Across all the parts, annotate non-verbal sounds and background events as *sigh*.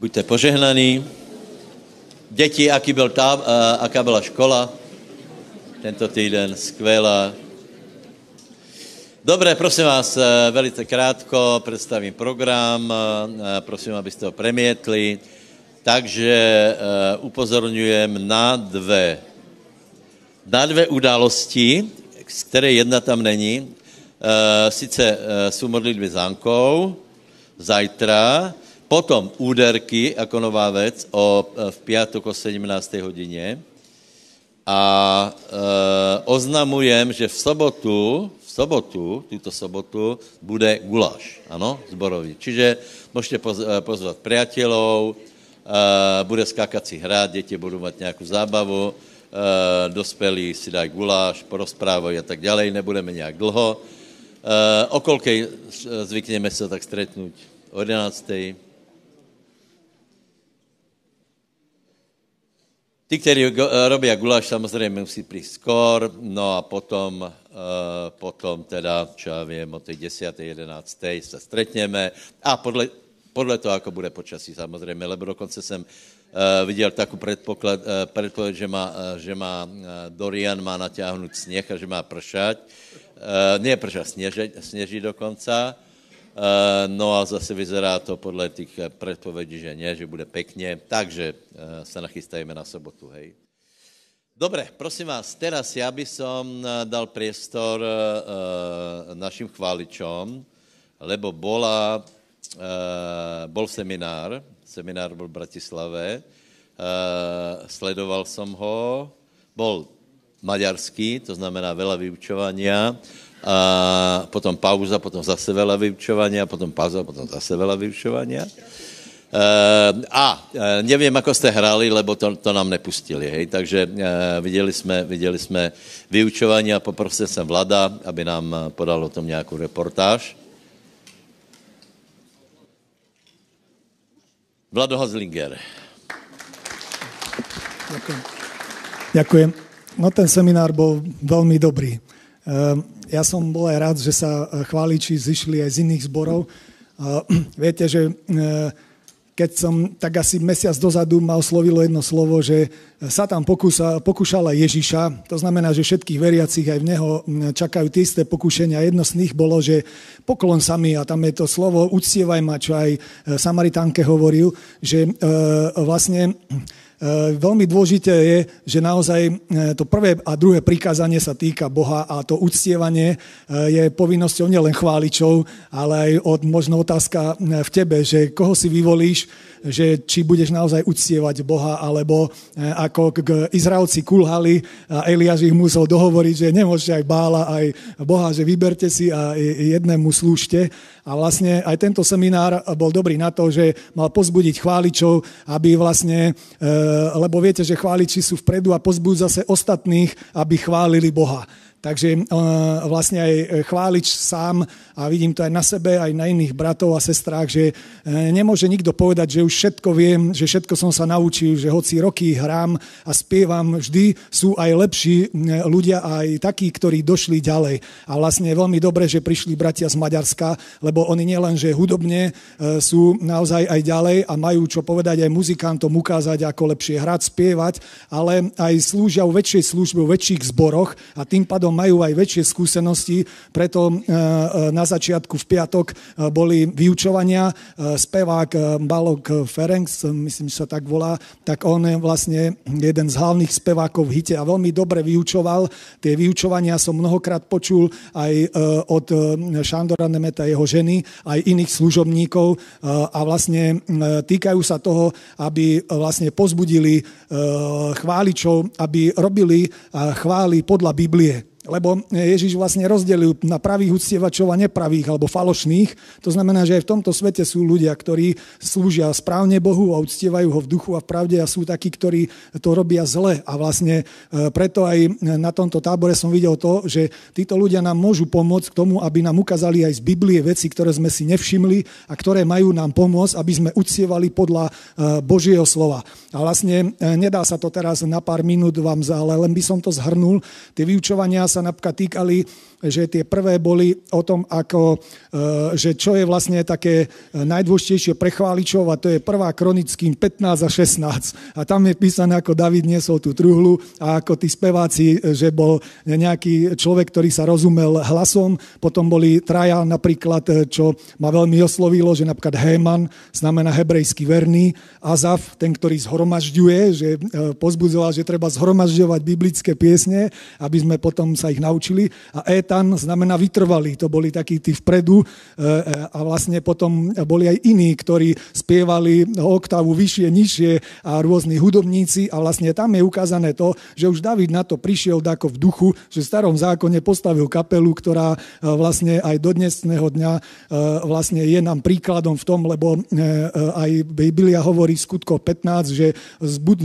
Buďte požehnaní. Děti, aký byl tá, uh, aká byla škola tento týden? Skvělá. Dobré, prosím vás, uh, velice krátko představím program, uh, prosím, abyste ho premietli. Takže upozorňujem na dve, na dve události, z které jedna tam není. Sice jsou modlitby zánkou, zajtra, Potom úderky, jako nová věc, o, v pátek o 17. hodině. A e, oznamujem, že v sobotu, v sobotu, tuto sobotu, bude guláš, ano, zborový. Čiže můžete poz, e, pozvat priateľov, e, bude skákací hrát, děti budou mít nějakou zábavu, e, dospělí si dají guláš, porozprávají a tak dále, nebudeme nějak dlho. E, o kolkej zvykneme se tak stretnout? O 11. Ty, kteří eh, robí guláš, samozřejmě musí přijít skor, no a potom, uh, potom teda, čo já vím, o té 10. 11. se stretněme a podle, podle toho, jako bude počasí samozřejmě, lebo dokonce jsem uh, viděl takovou předpoklad, předpoklad že má, že má Dorian má natáhnout sněh a že má pršať. Ne pršať, sněží, sněží dokonce. Eh, no a zase vyzerá to podle těch eh, předpovědí, že ne, že bude pekně, takže eh, se nachystajeme na sobotu, hej. Dobre, prosím vás, teraz já bych som dal priestor našim chváličom, lebo bola, bol seminár, seminár byl v Bratislave, sledoval som ho, bol maďarský, to znamená veľa vyučovania, a potom pauza, potom zase veľa vyučovania, potom pauza, potom zase veľa vyučovania. Uh, a uh, nevím, ako jste hrali, lebo to, to nám nepustili, hej, takže uh, viděli jsme, viděli jsme vyučování a poprosil jsem Vlada, aby nám podal o tom nějakou reportáž. Vlado Hazlinger. Ďakujem. Ďakujem. No ten seminár bol veľmi dobrý. Uh, ja som bol aj rád, že sa e, chváliči zišli aj z iných zborov. *clears throat* Viete, že e, keď som tak asi mesiac dozadu ma oslovilo jedno slovo, že sa tam pokúšala Ježiša, to znamená, že všetkých veriacich aj v Neho čakajú tie isté pokušenia. Jedno z nich bolo, že poklon sa mi, a tam je to slovo uctievaj ma, čo aj e, Samaritánke hovoril, že vlastne veľmi dôležité je, že naozaj eh, to prvé a druhé prikázanie sa týka Boha a to uctievanie eh, je povinnosťou nielen chváličov, ale aj od možno otázka v tebe, že koho si vyvolíš, že či budeš naozaj uctievať Boha, alebo ako k Izraelci kulhali a Eliáš ich musel dohovoriť, že nemôžete aj Bála, aj Boha, že vyberte si a jednému slúžte. A vlastne aj tento seminár bol dobrý na to, že mal pozbudiť chváličov, aby vlastne lebo viete, že chváliči sú vpredu a pozbudú zase ostatných, aby chválili Boha. Takže uh, vlastne aj chválič sám, a vidím to aj na sebe, aj na iných bratov a sestrách, že uh, nemôže nikto povedať, že už všetko viem, že všetko som sa naučil, že hoci roky hrám a spievam, vždy sú aj lepší ľudia, aj takí, ktorí došli ďalej. A vlastne je veľmi dobré, že prišli bratia z Maďarska, lebo oni nielen, že hudobne sú naozaj aj ďalej a majú čo povedať aj muzikantom ukázať, ako lepšie hrať, spievať, ale aj slúžia v väčšej službe, v väčších zboroch a tým pádom potom majú aj väčšie skúsenosti, preto e, e, na začiatku v piatok e, boli vyučovania, spevák Balok Ferenc, myslím, že sa tak volá, tak on je vlastne jeden z hlavných spevákov v hite a veľmi dobre vyučoval. Tie vyučovania som mnohokrát počul aj od Šandora Nemeta, jeho ženy, aj iných služobníkov a vlastne týkajú sa toho, aby vlastne pozbudili chváličov, aby robili chvály podľa Biblie lebo Ježiš vlastne rozdelil na pravých uctievačov a nepravých alebo falošných. To znamená, že aj v tomto svete sú ľudia, ktorí slúžia správne Bohu a uctievajú ho v duchu a v pravde a sú takí, ktorí to robia zle. A vlastne e, preto aj na tomto tábore som videl to, že títo ľudia nám môžu pomôcť k tomu, aby nám ukázali aj z Biblie veci, ktoré sme si nevšimli a ktoré majú nám pomôcť, aby sme uctievali podľa e, Božieho slova. A vlastne e, nedá sa to teraz na pár minút vám, ale len by som to zhrnul. Tie vyučovania sa napríklad týkali že tie prvé boli o tom, ako, že čo je vlastne také najdôležitejšie pre chváličov a to je prvá kronickým 15 a 16. A tam je písané, ako David niesol tú truhlu a ako tí speváci, že bol nejaký človek, ktorý sa rozumel hlasom. Potom boli traja napríklad, čo ma veľmi oslovilo, že napríklad Héman znamená hebrejský verný, Azaf, ten, ktorý zhromažďuje, že pozbudzoval, že treba zhromažďovať biblické piesne, aby sme potom sa ich naučili. A Etan znamená vytrvalý, to boli takí tí vpredu a vlastne potom boli aj iní, ktorí spievali oktávu vyššie, nižšie a rôzni hudobníci. A vlastne tam je ukázané to, že už David na to prišiel ako v duchu, že v starom zákone postavil kapelu, ktorá vlastne aj do dnesného dňa vlastne je nám príkladom v tom, lebo aj Biblia hovorí skutko 15, že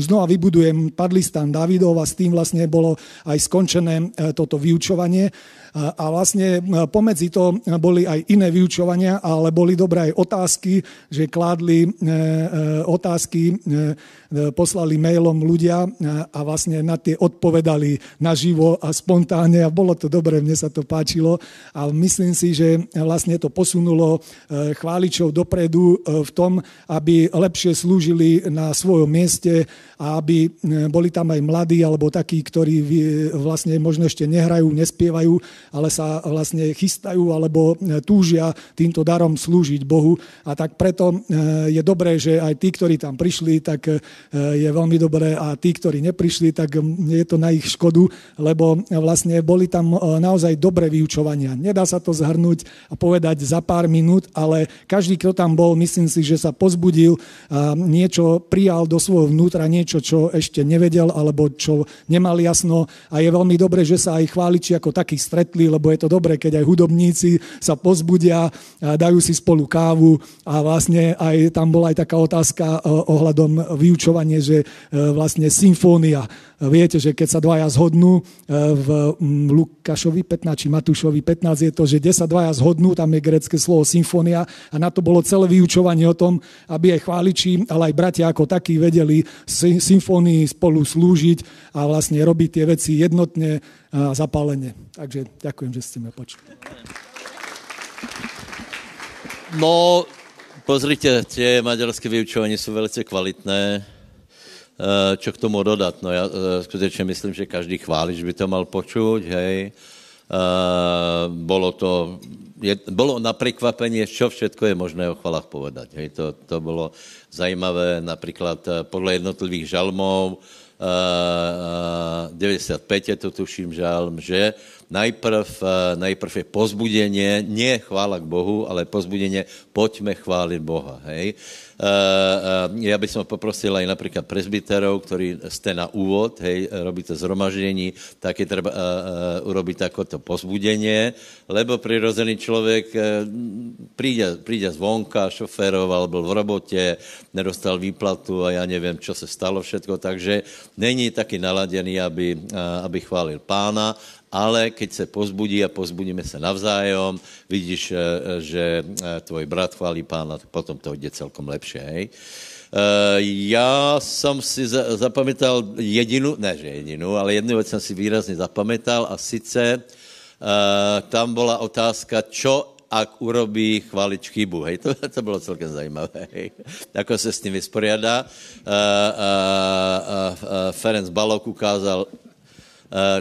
znova vybudujem padlistan Davidov a s tým vlastne bolo aj skončené toto vyučovanie. A vlastne pomedzi to boli aj iné vyučovania, ale boli dobré aj otázky, že kládli e, e, otázky, poslali mailom ľudia a vlastne na tie odpovedali naživo a spontánne a bolo to dobré, mne sa to páčilo. A myslím si, že vlastne to posunulo chváličov dopredu v tom, aby lepšie slúžili na svojom mieste a aby boli tam aj mladí alebo takí, ktorí vlastne možno ešte nehrajú, nespievajú, ale sa vlastne chystajú alebo e, túžia týmto darom slúžiť Bohu. A tak preto e, je dobré, že aj tí, ktorí tam prišli, tak e, je veľmi dobré a tí, ktorí neprišli, tak je to na ich škodu, lebo vlastne boli tam naozaj dobré vyučovania. Nedá sa to zhrnúť a povedať za pár minút, ale každý, kto tam bol, myslím si, že sa pozbudil a niečo prijal do svojho vnútra, niečo, čo ešte nevedel alebo čo nemal jasno a je veľmi dobré, že sa aj chváliči ako takí stretli, lebo je to dobré, keď aj hudobníci sa pozbudia, dajú si spolu kávu a vlastne aj tam bola aj taká otázka e, ohľadom vyučovania, že e, vlastne symfónia. Viete, že keď sa dvaja zhodnú e, v Lukášovi 15 či Matúšovi 15 je to, že kde sa dvaja zhodnú, tam je grecké slovo symfónia a na to bolo celé vyučovanie o tom, aby aj chváliči, ale aj bratia ako takí vedeli symfónii spolu slúžiť a vlastne robiť tie veci jednotne a zapálenie. Takže ďakujem, že ste ma počuli. No, pozrite, tie maďarské vyučovanie sú velice kvalitné. Eh, čo k tomu dodat? No já eh, skutečně myslím, že každý chválič by to mal počuť, hej. Uh, bolo to, je, bolo na prekvapenie, čo všetko je možné o chvalách povedať. Hej. To, to bolo zajímavé, napríklad podle jednotlivých žalmov, 95 je to tuším žalm, že najprv, najprv je pozbudenie, nie chvála k Bohu, ale pozbudenie, pojďme chválit Boha. Hej? Ja by som poprosil aj napríklad prezbiterov, ktorí ste na úvod, hej, robíte zhromaždení, tak je treba urobiť takoto pozbudenie, lebo prirozený človek príde, príde zvonka, šoféroval, byl v robote, nedostal výplatu a ja neviem, čo se stalo všetko, takže není taky naladený, aby, aby chválil pána, ale keď se pozbudí a pozbudíme se navzájom, vidíš, eh, že eh, tvoj brat chválí pána, tak potom to jde celkom lepšie, hej. Eh, já jsem si zapamětal jedinu, ne že jedinu, ale jednu věc jsem si výrazně zapamětal a sice tam byla otázka, čo ak urobí chválič chybu. Hej, *laughs* to, to bylo celkem zajímavé. Hej. Ako se s tím vysporiadá. Uh, uh, uh, Ferenc Balok ukázal Uh,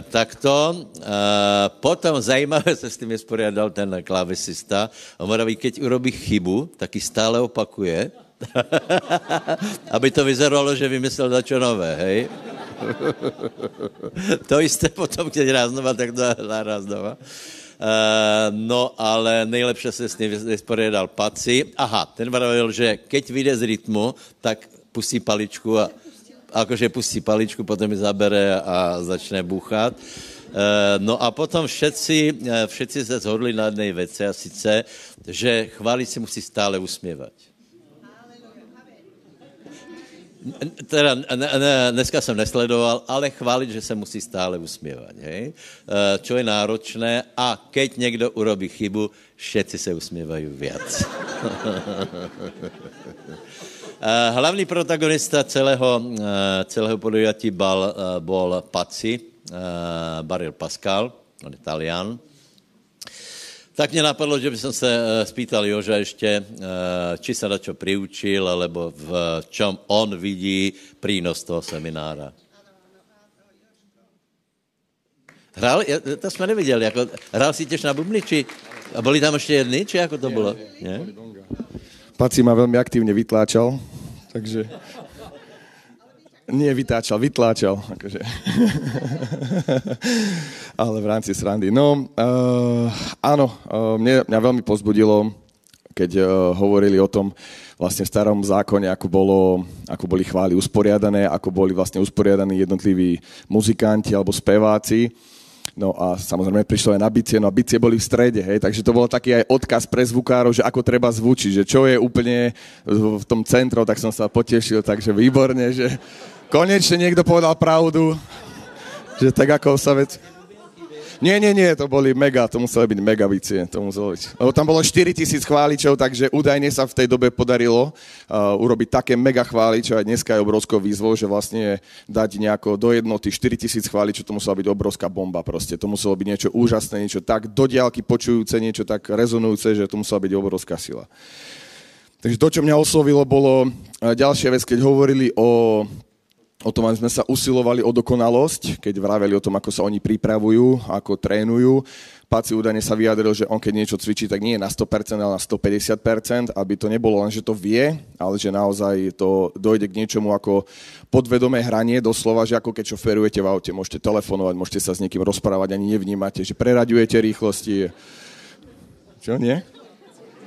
takto. Uh, potom zajímavé *laughs* se s tím vysporiadal ten klávesista. On vraví, keď urobí chybu, tak ji stále opakuje, *laughs* aby to vyzeralo, že vymyslel dačo nové, hej? *laughs* to jste potom, keď raz znova, tak to raz znova. Uh, no, ale nejlepše se s ním vysporiadal Paci. Aha, ten vravil, že keď vyjde z rytmu, tak pustí paličku a akože pustí paličku, potom ji zabere a začne búchat. Eh, no a potom všetci, eh, všetci se zhodli na jednej veci a sice, že chválit si musí stále usměvat. Teda dneska jsem nesledoval, ale chválit, že se musí stále usměvat. Hej? Eh, čo je náročné a keď někdo urobí chybu, všetci se usmívají viac. *laughs* Eh, hlavní protagonista celého, eh, celého podujatí bol, eh, bol Paci, Baril Pascal, on je Talian. Tak mě napadlo, že by som se spýtal Joža ještě, či se na čo priučil, alebo v čom on vidí prínos toho seminára. Hrál, to jsme neviděli, jako, hrál si těž na bubny, či, a byli tam ještě jedny, či jako to bylo? Nie? Paci ma veľmi aktívne vytláčal, takže... Nie vytáčal, vytláčal. Akože. *laughs* Ale v rámci srandy. No, uh, áno, uh, mne, mňa veľmi pozbudilo, keď uh, hovorili o tom vlastne v starom zákone, ako, bolo, ako boli chvály usporiadané, ako boli vlastne usporiadaní jednotliví muzikanti alebo speváci. No a samozrejme prišlo aj na bicie, no a bicie boli v strede, hej, takže to bol taký aj odkaz pre zvukárov, že ako treba zvučiť, že čo je úplne v tom centru, tak som sa potešil, takže výborne, že konečne niekto povedal pravdu, že tak ako sa vec... Nie, nie, nie, to boli mega, to museli byť mega to muselo byť. Lebo tam bolo 4 tisíc chváličov, takže údajne sa v tej dobe podarilo uh, urobiť také mega chváličov, aj dneska je obrovskou výzvou, že vlastne dať nejako do jednoty 4 tisíc chváličov, to musela byť obrovská bomba proste, to muselo byť niečo úžasné, niečo tak do diálky počujúce, niečo tak rezonujúce, že to musela byť obrovská sila. Takže to, čo mňa oslovilo, bolo ďalšia vec, keď hovorili o o tom, aby sme sa usilovali o dokonalosť, keď vraveli o tom, ako sa oni pripravujú, ako trénujú. Paci údajne sa vyjadril, že on keď niečo cvičí, tak nie je na 100%, ale na 150%, aby to nebolo len, že to vie, ale že naozaj to dojde k niečomu ako podvedomé hranie, doslova, že ako keď šoferujete v aute, môžete telefonovať, môžete sa s niekým rozprávať, ani nevnímate, že preraďujete rýchlosti. Čo, nie?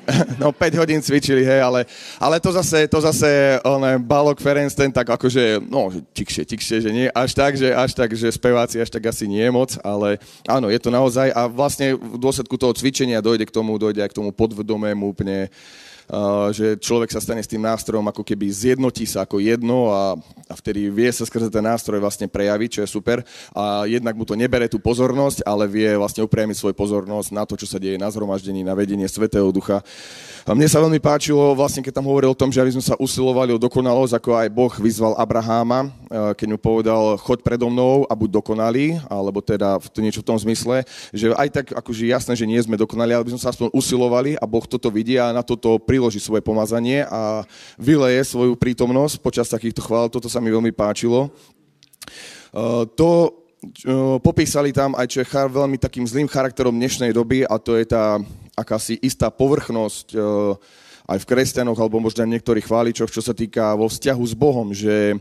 *laughs* no 5 hodín cvičili, hej, ale, ale to zase, to zase one, Balok Ferenc ten tak akože, no, tikšie, tikšie, že nie až tak, že až tak, že speváci až tak asi nie moc, ale áno, je to naozaj a vlastne v dôsledku toho cvičenia dojde k tomu, dojde aj k tomu podvedomému úplne že človek sa stane s tým nástrojom ako keby zjednotí sa ako jedno a, a vtedy vie sa skrze ten nástroj vlastne prejaviť, čo je super. A jednak mu to nebere tú pozornosť, ale vie vlastne upriamiť svoju pozornosť na to, čo sa deje na zhromaždení, na vedenie Svetého Ducha. A mne sa veľmi páčilo, vlastne keď tam hovoril o tom, že aby sme sa usilovali o dokonalosť, ako aj Boh vyzval Abraháma, keď mu povedal, choď predo mnou a buď dokonalý, alebo teda to niečo v tom zmysle, že aj tak akože jasné, že nie sme dokonali, ale by sme sa aspoň usilovali a Boh toto vidí a na toto pri priloží svoje pomazanie a vyleje svoju prítomnosť počas takýchto chvál. Toto sa mi veľmi páčilo. E, to e, popísali tam aj, čo je veľmi takým zlým charakterom dnešnej doby a to je tá akási istá povrchnosť e, aj v kresťanoch alebo možno v niektorých chváličoch, čo sa týka vo vzťahu s Bohom, že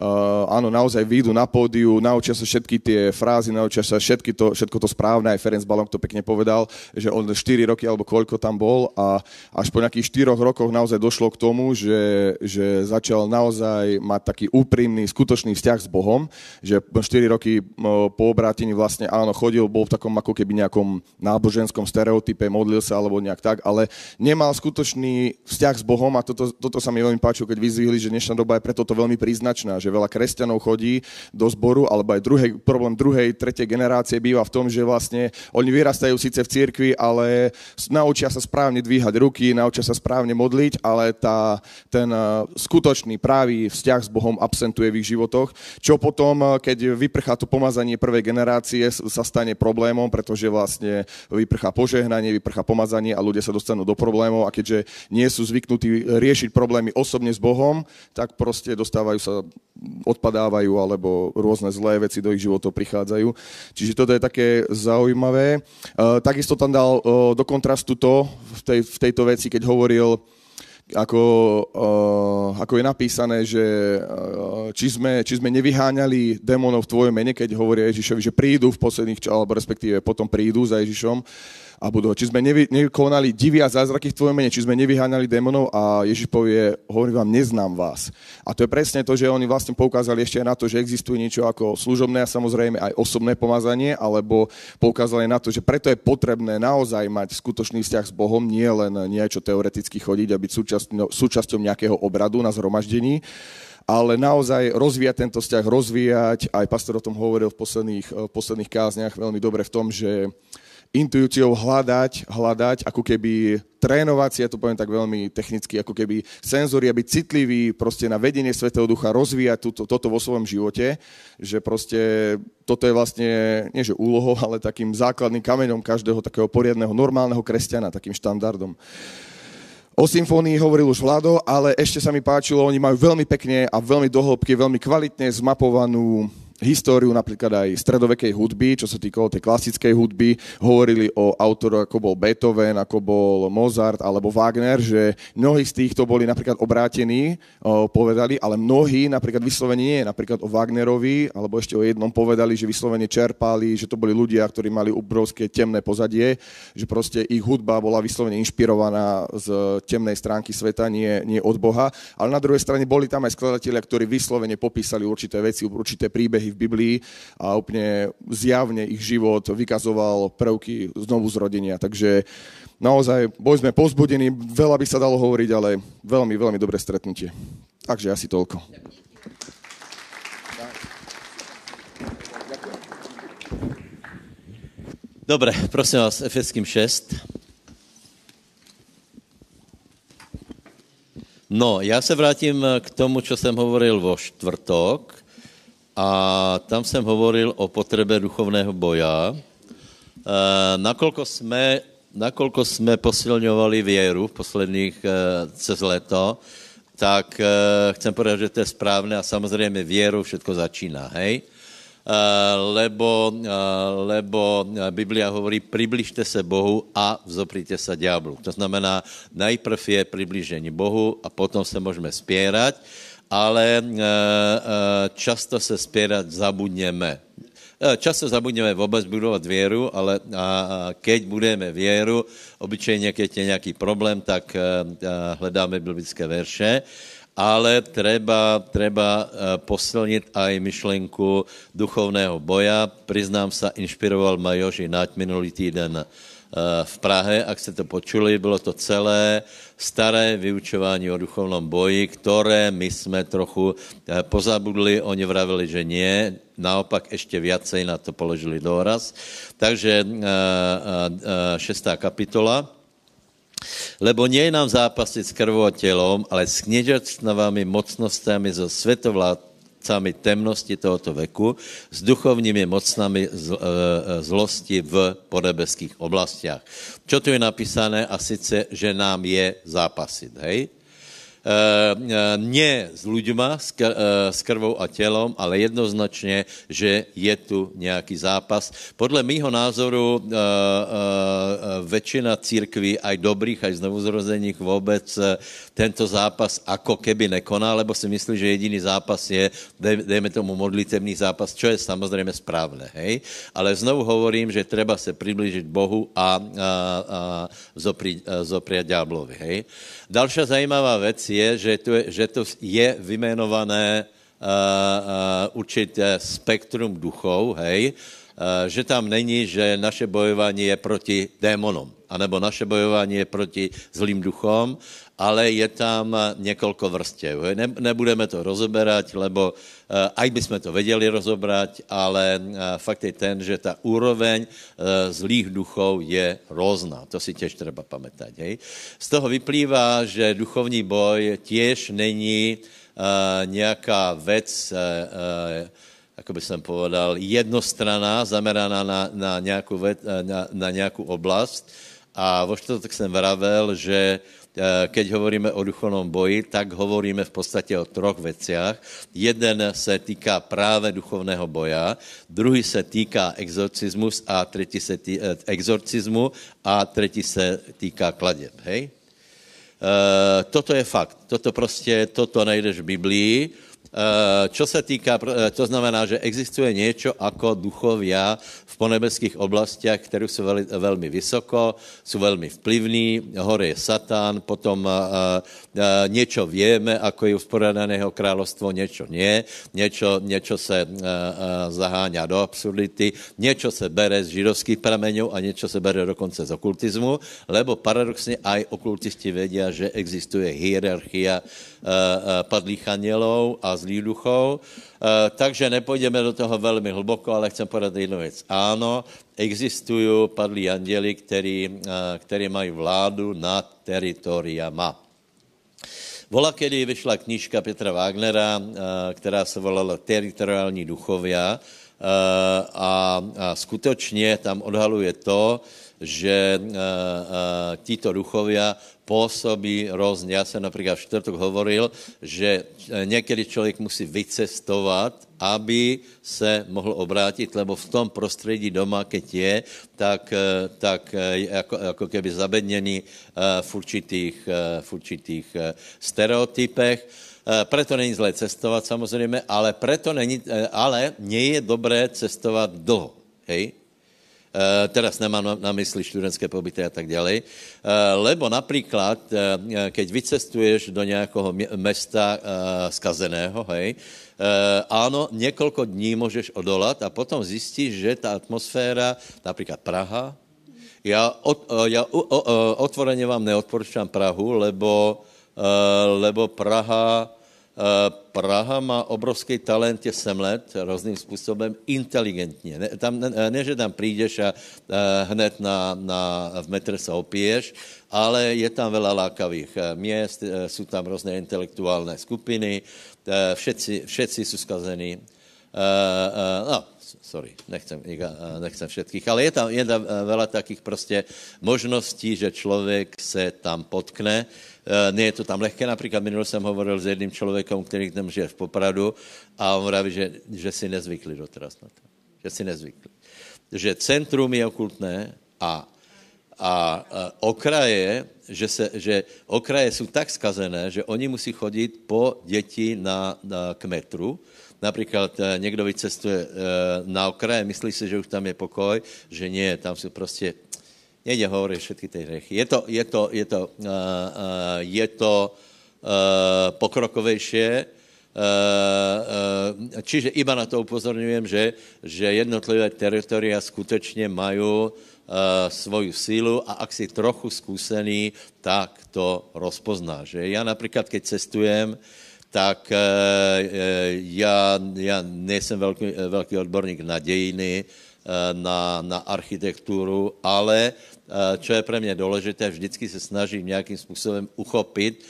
uh, áno, naozaj výjdu na pódiu, naučia sa všetky tie frázy, naučia sa všetky to, všetko to správne, aj Ferenc Balon to pekne povedal, že on 4 roky alebo koľko tam bol a až po nejakých 4 rokoch naozaj došlo k tomu, že, že začal naozaj mať taký úprimný, skutočný vzťah s Bohom, že 4 roky po obrátení vlastne áno, chodil, bol v takom ako keby nejakom náboženskom stereotype, modlil sa alebo nejak tak, ale nemal skutočný vzťah s Bohom a toto, toto sa mi veľmi páčilo, keď vyzvihli, že dnešná doba je preto to veľmi príznačná, že veľa kresťanov chodí do zboru, alebo aj druhej, problém druhej, tretej generácie býva v tom, že vlastne oni vyrastajú síce v cirkvi, ale naučia sa správne dvíhať ruky, naučia sa správne modliť, ale tá, ten eh, skutočný právý vzťah s Bohom absentuje v ich životoch, čo potom, eh, keď vyprchá to pomazanie prvej generácie, sa stane problémom, pretože vlastne vyprchá požehnanie, vyprchá pomazanie a ľudia sa dostanú do problémov a keďže nie sú zvyknutí riešiť problémy osobne s Bohom, tak proste dostávajú sa odpadávajú alebo rôzne zlé veci do ich životov prichádzajú. Čiže toto je také zaujímavé. Uh, takisto tam dal uh, do kontrastu to v, tej, v tejto veci, keď hovoril ako, uh, ako je napísané, že uh, či, sme, či sme nevyháňali démonov v tvojom mene, keď hovorí Ježišovi, že prídu v posledných, alebo respektíve potom prídu za Ježišom a budú. Či sme nevy, nekonali divy a zázraky v tvojom mene, či sme nevyháňali démonov a Ježiš povie, hovorím vám, neznám vás. A to je presne to, že oni vlastne poukázali ešte na to, že existuje niečo ako služobné a samozrejme aj osobné pomazanie, alebo poukázali na to, že preto je potrebné naozaj mať skutočný vzťah s Bohom, nie len niečo teoreticky chodiť a byť súčasťou, súčasťou nejakého obradu na zhromaždení, ale naozaj rozvíjať tento vzťah, rozvíjať, aj pastor o tom hovoril v posledných, v posledných kázniach veľmi dobre v tom, že intuíciou hľadať, hľadať, ako keby trénovať si, ja to poviem tak veľmi technicky, ako keby senzory, byť citlivý proste na vedenie Svetého Ducha, rozvíjať túto, toto vo svojom živote, že proste toto je vlastne, nie že úlohou, *laughs* ale takým základným kameňom každého takého poriadného, normálneho kresťana, takým štandardom. O symfónii hovoril už Vlado, ale ešte sa mi páčilo, oni majú veľmi pekne a veľmi dohlbky, veľmi kvalitne zmapovanú históriu napríklad aj stredovekej hudby, čo sa týkalo tej klasickej hudby. Hovorili o autoroch, ako bol Beethoven, ako bol Mozart alebo Wagner, že mnohí z týchto boli napríklad obrátení, povedali, ale mnohí napríklad vyslovene nie, napríklad o Wagnerovi, alebo ešte o jednom povedali, že vyslovene čerpali, že to boli ľudia, ktorí mali obrovské temné pozadie, že proste ich hudba bola vyslovene inšpirovaná z temnej stránky sveta, nie, nie od Boha. Ale na druhej strane boli tam aj skladatelia, ktorí vyslovene popísali určité veci, určité príbehy príbehy v Biblii a úplne zjavne ich život vykazoval prvky znovu zrodenia. Takže naozaj boli sme pozbudení, veľa by sa dalo hovoriť, ale veľmi, veľmi dobré stretnutie. Takže asi toľko. Dobre, prosím vás, Efeským 6. No, já se vrátím k tomu, co jsem hovoril vo štvrtok a tam jsem hovoril o potrebe duchovného boja. E, nakolko jsme, nakolko jsme posilňovali věru v posledních e, cez leto, tak e, chcem povedat, že to je správné a samozřejmě věru všetko začíná, hej? Lebo, lebo Biblia hovorí, približte se Bohu a vzopríte se ďáblu. To znamená, najprv je priblížení Bohu a potom se můžeme spierať ale eh, eh, často se spěrat zabudněme. Eh, často zabudneme vůbec budovat věru, ale keď budeme věru, obyčejně, keď je nějaký problém, tak hledáme biblické verše, ale treba, treba posilnit aj myšlenku duchovného boja. Přiznám se, inšpiroval ma Joži Nať minulý týden v Prahe, ak jste to počuli, bylo to celé staré vyučování o duchovnom boji, které my jsme trochu eh, pozabudli, oni vravili, že nie, naopak ještě viacej na to položili doraz. Takže eh, eh, šestá kapitola. Lebo nie je nám zápasit s krvou a tělom, ale s kněžectvami, mocnostmi zo svetovlád, mocami temnosti tohoto veku, s duchovními mocnami z, e, zlosti v podebeských oblastiach. Čo tu je napísané? A sice, že nám je zápasit, hej? Eh, eh, nie s eh, s krvou a tělom, ale jednoznačně, že je tu nějaký zápas. Podle mýho názoru většina církví, aj dobrých, aj znovuzrozených vůbec tento zápas ako keby nekoná, lebo si myslí, že jediný zápas je, dejme tomu modlitevný zápas, čo je samozřejmě správné, hej? Ale znovu hovorím, že treba se přiblížit Bohu a, a, a zopri, ďáblovi, hej? Další zajímavá věc je, že to je, že to je vyjmenované uh, uh, určité spektrum duchov, hej, že tam není, že naše bojování je proti démonům, anebo naše bojování je proti zlým duchom, ale je tam několik vrstev. Ne, nebudeme to rozoberať, lebo uh, aj bychom to věděli rozobrať, ale uh, fakt je ten, že ta úroveň uh, zlých duchov je různá. To si těž treba pamätať. Hej? Z toho vyplývá, že duchovní boj těž není uh, nějaká věc, uh, uh, jako by jsem povedal, jednostraná, zameraná na, na, nějakou, na, na nějakou oblast. A vo tak jsem vravel, že Eh, keď hovoríme o duchovnom boji, tak hovoríme v podstatě o troch veciach. Jeden se týká právě duchovného boja, druhý se týká exorcismus a třetí se týká, eh, exorcismu a třetí se týká kladeb. Hej? Uh, toto je fakt. Toto prostě, toto najdeš v Biblii. Uh, čo se týká, to znamená, že existuje něco jako duchovia ponebeských oblastiach, které jsou velmi vysoko, jsou velmi vplyvní, hore je Satan, potom a, něco víme, ako je usporadaného královstvo, něco nie, něco, něco se zaháňá do absurdity, něco se bere z židovských prameňů a něco se bere dokonce z okultismu, lebo paradoxně aj okultisti vědí, že existuje hierarchia padlých anielov a a zlých duchov. Takže nepůjdeme do toho velmi hluboko, ale chcem povedat jednu věc. Ano, existují padlí anděli, který, který mají vládu nad teritoriama. Vola, kedy vyšla knížka Petra Wagnera, která se volala Teritoriální duchovia a, a skutečně tam odhaluje to, že uh, uh, títo duchovia působí různě. Já jsem například v čtvrtok hovoril, že někdy člověk musí vycestovat, aby se mohl obrátit, lebo v tom prostředí doma, keď je, tak, tak jako, jako keby zabedněný v určitých, v určitých stereotypech. Preto není zlé cestovat samozřejmě, ale, preto není, ale nie je dobré cestovat dlho. Hej? Uh, teraz nemám na, mysli študentské pobyty a tak ďalej, uh, lebo například, uh, keď vycestuješ do nějakého mesta skazeného, hej, ano, několik dní můžeš odolat a potom zjistíš, že ta atmosféra, například Praha, já, od, já otvoreně vám neodporúčam Prahu, lebo, lebo Praha Eh, Praha má obrovský talent je semlet různým způsobem inteligentně. Ne, tam, ne, ne, že tam přijdeš a uh, hned na, na, v metr se opiješ, ale je tam veľa lákavých měst, jsou tam různé intelektuální skupiny, všetci, všetci jsou skazení. No, sorry, nechcem, nechcem všetkých, ale je tam, je tam veľa takých prostě možností, že člověk se tam potkne. Nie je to tam lehké, například minul jsem hovoril s jedním člověkem, který tam žije v Popradu a on vraví, že, že si nezvykli doteraz na to. Že si nezvykli. Že centrum je okultné a a, a okraje, že, se, že okraje jsou tak skazené, že oni musí chodit po děti na, na, k metru, Například eh, někdo vycestuje eh, na okraje, myslí si, že už tam je pokoj, že nie, tam jsou prostě, nejde hovorit všetky ty hřechy. Je to, je to, je to, uh, uh, je to uh, pokrokovější, čiže iba na to upozorňujem, že, že jednotlivé teritoria skutečně mají svoju sílu a ak si trochu zkusený, tak to rozpoznáš. Já například, keď cestujem, tak já, já nejsem velký, velký odborník na dějiny, na, na architekturu, ale čo je pro mě důležité, vždycky se snažím nějakým způsobem uchopit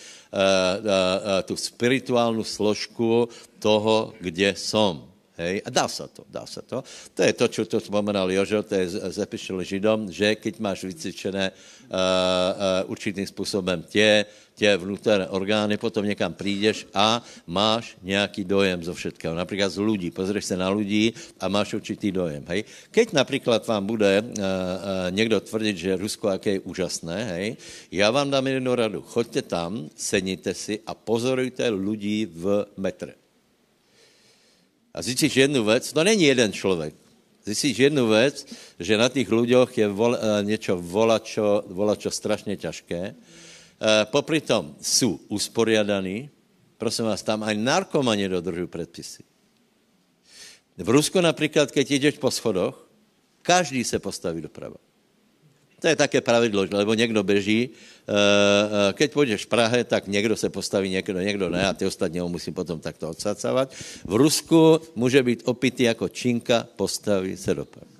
tu spirituální složku toho, kde jsem. Hej? A dá se to, dá se to. To je to, co to vzpomenal Jožo, to je z epištoly Židom, že keď máš vycvičené uh, uh, určitým způsobem tě, tě vnútorné orgány, potom někam přijdeš a máš nějaký dojem zo všetkého. Například z lidí. Pozrieš se na lidí a máš určitý dojem. Hej. Keď například vám bude uh, uh, někdo tvrdit, že Rusko jaké je úžasné, hej, já vám dám jednu radu. Choďte tam, sedněte si a pozorujte lidí v metre. A zjistíš jednu věc, to není jeden člověk. Zjistíš jednu věc, že na těch lidech je vol, uh, něco volačo, volačo strašně těžké Eh, popri tom jsou usporiadaní, prosím vás, tam aj narkomani dodržují předpisy. V Rusku například, keď jdeš po schodoch, každý se postaví doprava. To je také pravidlo, lebo někdo beží, eh, eh, keď půjdeš v Prahe, tak někdo se postaví, někdo, někdo ne a ty ostatní ho musí potom takto odsacávat. V Rusku může být opitý jako činka, postaví se doprava.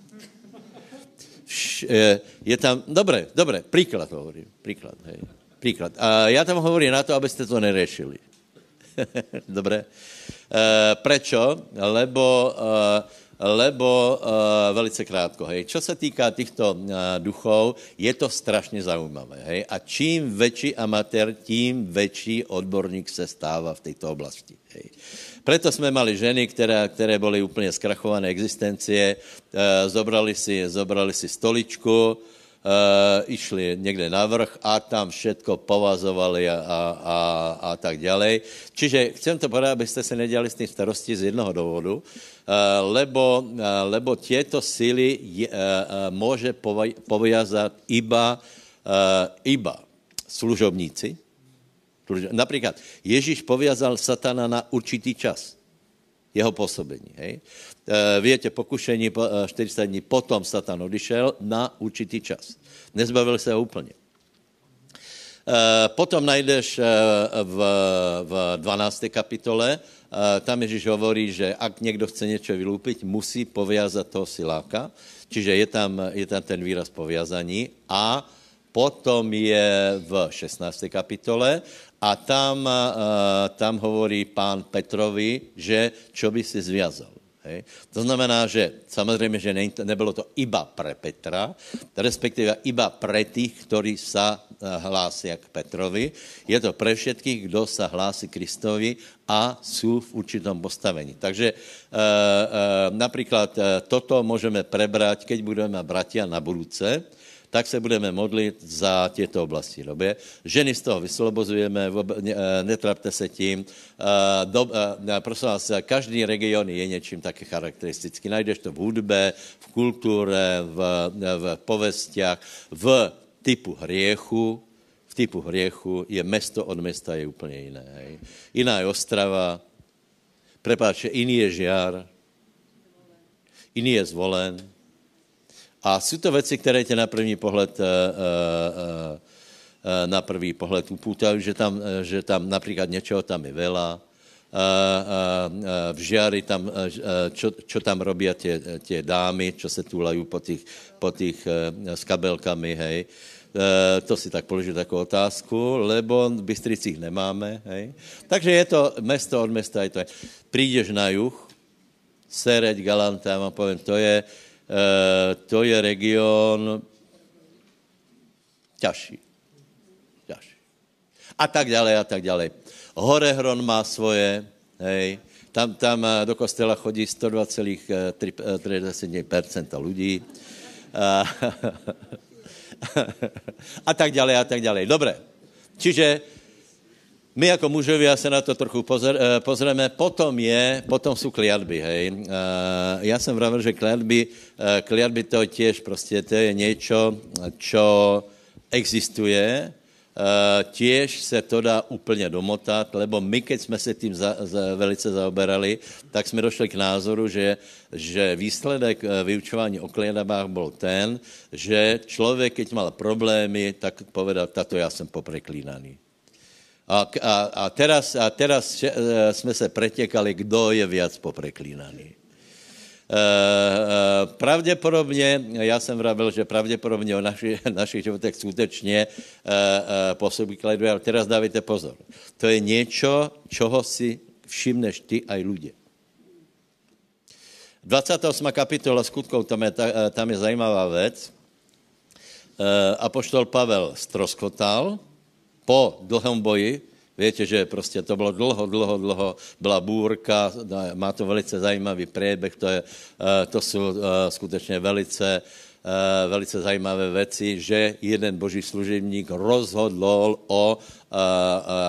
Je tam, dobré, dobré, příklad hovorím, příklad, hej. Příklad. A já tam hovorím na to, abyste to nerešili. *laughs* Dobré. Prečo? Lebo, lebo e, velice krátko. Hej. Čo se týká těchto e, duchov, je to strašně zaujímavé. Hej. A čím větší amatér, tím větší odborník se stává v této oblasti. Hej. Preto jsme mali ženy, které, které byly úplně zkrachované existencie, e, zobrali si, zobrali si stoličku, uh, išli někde na vrch a tam všetko povazovali a, a, a, a tak dále. Čiže chcem to povedat, abyste se nedělali s tím starosti z jednoho důvodu, uh, lebo, uh, lebo těto síly uh, může povězat iba, uh, iba služobníci. Například Ježíš povězal satana na určitý čas jeho působení. Hej? Eh, Víte, pokušení 40 eh, dní, potom Satan odišel na určitý čas. Nezbavil se ho úplně. potom najdeš v, v 12. kapitole, tam Ježíš hovorí, že ak někdo chce něco vylúpiť, musí poviazat toho siláka, čiže je tam, je tam ten výraz poviazaní a potom je v 16. kapitole a tam, tam hovorí pán Petrovi, že čo by si zviazal. Hej. To znamená, že samozřejmě, že ne, nebylo to iba pre Petra, respektive iba pre tých, ktorí sa eh, hlásí k Petrovi. Je to pre všetkých, kdo sa hlásí Kristovi a jsou v určitom postavení. Takže e, e, například e, toto můžeme prebrať, keď budeme bratia na budúce, tak se budeme modlit za těto oblasti. Době. Ženy z toho vyslobozujeme, eh, netrapte se tím. Eh, do, eh, prosím vás, každý region je něčím taky charakteristický. Najdeš to v hudbe, v kultuře, v, v povestiach, v typu hriechu, v typu hriechu je mesto od města je úplně jiné. Hej. Jiná je Ostrava, prepáče, jiný je Žiar, jiný je zvolen, a jsou to věci, které tě na první pohled uh, uh, uh, na první pohled upútají, že tam, že tam například něčeho tam je vela, v žiari tam, čo, čo tam robí tě, tě dámy, čo se tulají po těch, po těch s kabelkami, hej. To si tak položit takovou otázku, lebo v Bystricích nemáme, hej. Takže je to mesto od města, je to. Přijdeš na juh, Sereď, Galanta, já vám povím, to je, Eh, to je region ťažší. ťažší. A tak dále, a tak dále. Horehron má svoje, hej, tam, tam eh, do kostela chodí 102,3% eh, lidí. A, *laughs* a tak dále, a tak dále. Dobré. Čiže my jako mužovia se na to trochu eh, pozrieme. Potom je, potom jsou kliatby, hej. Eh, já jsem vravil, že kliatby, eh, kliatby to těž prostě, to je něco, čo existuje, těž se to dá úplně domotat, lebo my, keď jsme se tím za, za, velice zaoberali, tak jsme došli k názoru, že, že výsledek vyučování o kliatbách byl ten, že člověk, keď mal problémy, tak povedal, tato já jsem popreklínaný. A, a, a, teraz, a teraz e, jsme se pretěkali, kdo je víc popreklínaný. E, e, pravděpodobně, já jsem vravil, že pravděpodobně o naši, *laughs* našich životech skutečně e, působí kledu, ale teraz dávajte pozor. To je něco, čeho si všimneš ty a lidé. 28. kapitola skutkov, tam je, tam je zajímavá věc. Apoštol Pavel stroskotal, po dlhém boji, Víte, že prostě to bylo dlouho, dlouho, dlouho, byla bůrka, má to velice zajímavý průběh, to, je, eh, to jsou eh, skutečně velice, eh, velice zajímavé věci, že jeden boží služebník rozhodl o,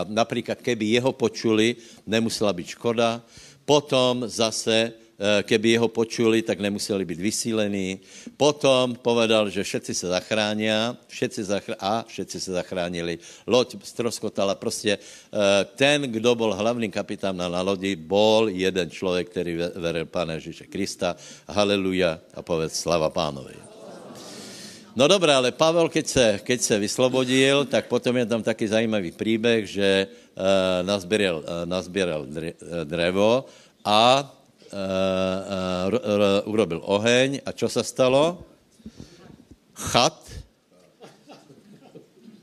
například keby jeho počuli, nemusela být škoda, potom zase keby jeho počuli, tak nemuseli být vysílení. Potom povedal, že všetci se zachrání všetci zachr- a všetci se zachránili. Loď stroskotala. Prostě eh, ten, kdo byl hlavním kapitánem na lodi, bol jeden člověk, který veril Pána Ježíše Krista. Haleluja a povedz slava pánovi. No dobré, ale Pavel, keď se, keď se vyslobodil, tak potom je tam taky zajímavý příběh, že nazběral, uh, nazběral drevo a uh, uh, urobil oheň a čo se stalo? Chat,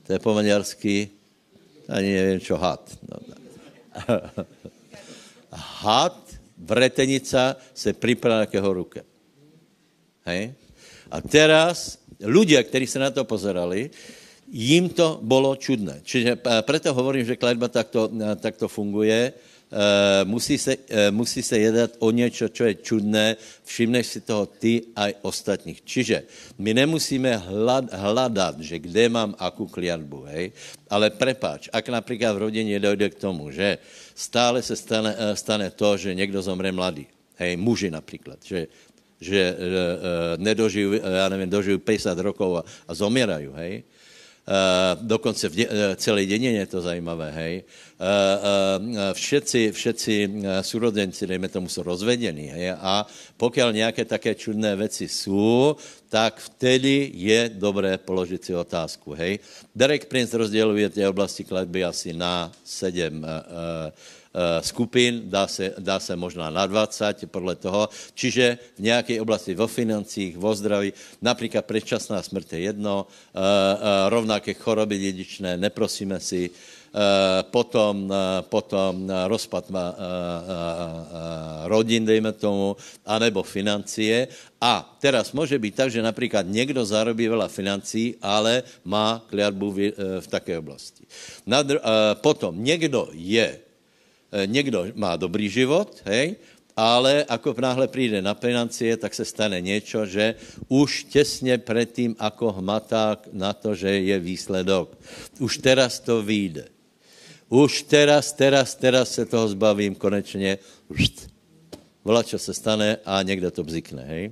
to je po maďarsky, ani nevím, čo had. No, *laughs* had, vretenica se připravila k jeho ruke. Hej? A teraz ľudia, kteří se na to pozerali, jim to bylo čudné. Čiže preto hovorím, že kladba takto, takto funguje, musí, se, uh, musí se jednat o něco, co je čudné, všimneš si toho ty a ostatních. Čiže my nemusíme hlad, hledat, že kde mám akú kliatbu, hej? ale prepáč, ak například v rodině dojde k tomu, že stále se stane, uh, stane to, že někdo zomře mladý, hej, muži například, že, že nedožijú, já nevím, dožijú 50 rokov a, a zomierajú, hej, dokonce v de, celé děnině je to zajímavé, hej. Všetci, všetci súrodenci, dejme tomu, jsou rozvedení, hej. A pokud nějaké také čudné věci jsou, tak vtedy je dobré položit si otázku, hej. Derek Prince rozděluje ty oblasti kladby asi na sedm Eh, skupin, dá se, dá se možná na 20 podle toho, čiže v nějaké oblasti vo financích, vo zdraví, například předčasná smrt je jedno, eh, eh, rovnaké choroby dědičné, neprosíme si, potom, potom rozpad rodin, dejme tomu, anebo financie. A teraz může být tak, že například někdo zarobí veľa financí, ale má kliatbu v, také oblasti. Potom někdo je Eh, někdo má dobrý život, hej, ale ako náhle přijde na financie, tak se stane něco, že už těsně předtím, ako hmatá na to, že je výsledok. Už teraz to vyjde. Už teraz, teraz, teraz se toho zbavím konečně. Volá, čo se stane a někdo to bzikne, hej.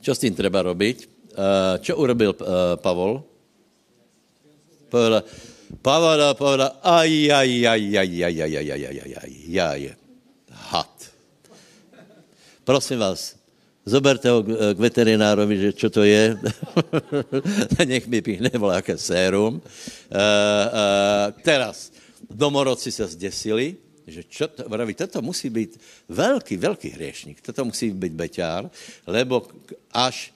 Čo s tím treba robiť? Čo urobil uh, Pavol? Povedal, Pavada, pavada, aj, aj, aj, aj, aj, aj, aj, aj, aj, aj, aj, had. Prosím vás, zoberte ho k veterinárovi, že čo to je. Nech mi píchne nějaké sérum. Uh, uh, teraz, domorodci se zdesili, že čo to, vraví, toto musí být velký, velký hriešník, toto musí být beťár, lebo až,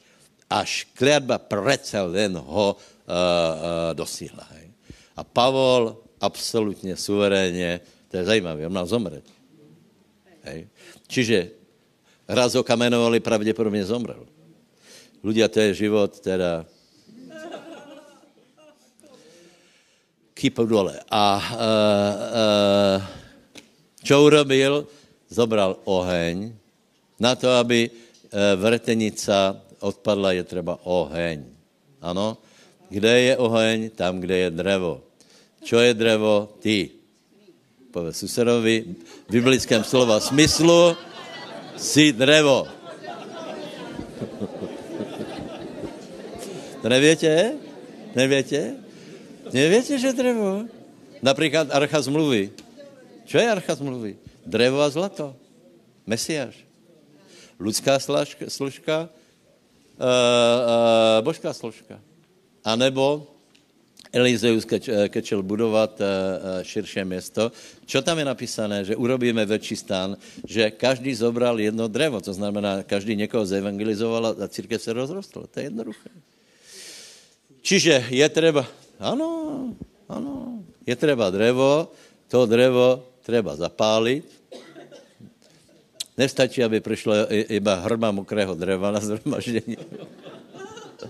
až kliatba přece len ho uh, uh, dosíhla. Hej. A Pavol absolutně suverénně, to je zajímavé, on má zomřet. Hej. Čiže raz ho kamenovali, pravděpodobně zomrel. Ľudia, to je život, teda kýpou dole. A uh, uh, čo urobil? Zobral oheň. Na to, aby uh, vretenica odpadla, je třeba oheň. Ano? Kde je oheň? Tam, kde je drevo. Čo je drevo? Ty. Povedz susedovi, v biblickém slova smyslu, si drevo. To nevětě? Nevětě? Nevětě, že drevo? Například archa zmluvy. Čo je archa zmluvy? Drevo a zlato. Mesiáš. Lidská složka, uh, uh, božská složka. A nebo Elizeus, keď, eh, budovat uh, širší město, čo tam je napísané, že urobíme větší stán, že každý zobral jedno drevo, to znamená, každý někoho zevangelizoval a církev se rozrostla. To je jednoduché. Čiže je třeba, ano, ano, je třeba drevo, to drevo treba zapálit. Nestačí, aby přišlo iba hrba mokrého dreva na zhromaždění.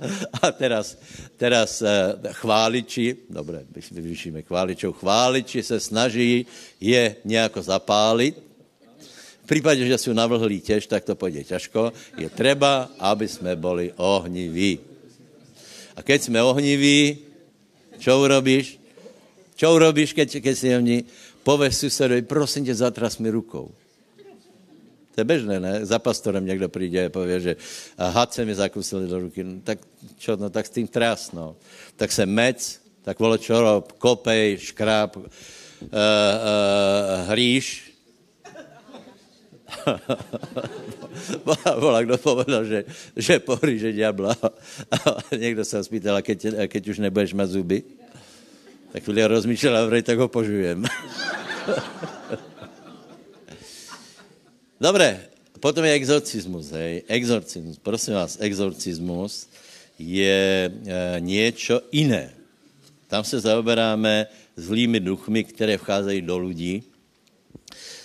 *laughs* A teraz, teraz eh, chváliči, dobré, vyšíme chváličov, chváliči se snaží je nějako zapálit. V případě, že jsou navlhlí těž, tak to půjde těžko. Je třeba, aby jsme byli ohniví. A keď jsme ohniví, čo urobíš? Čo urobíš, keď, keď si ohní? Pověš susedovi, prosím tě, zatras mi rukou. To je bežné, ne? Za pastorem někdo přijde a pově, že hadce mi zakusili do ruky. No, tak čo, no tak s tím trás, no. Tak se mec, tak vole čo rob, kopej, škráp, uh, uh, hříš. *laughs* Bola, kdo povedal, že, že pohříže diabla. *laughs* Někdo se spýtal, a keď, keď už nebudeš mít zuby, tak chvíli rozmýšlel a tak ho požujem. *laughs* Dobré, potom je exorcismus, hej. Exorcismus, prosím vás, exorcismus je e, něco jiné. Tam se zaoberáme zlými duchmi, které vcházejí do lidí.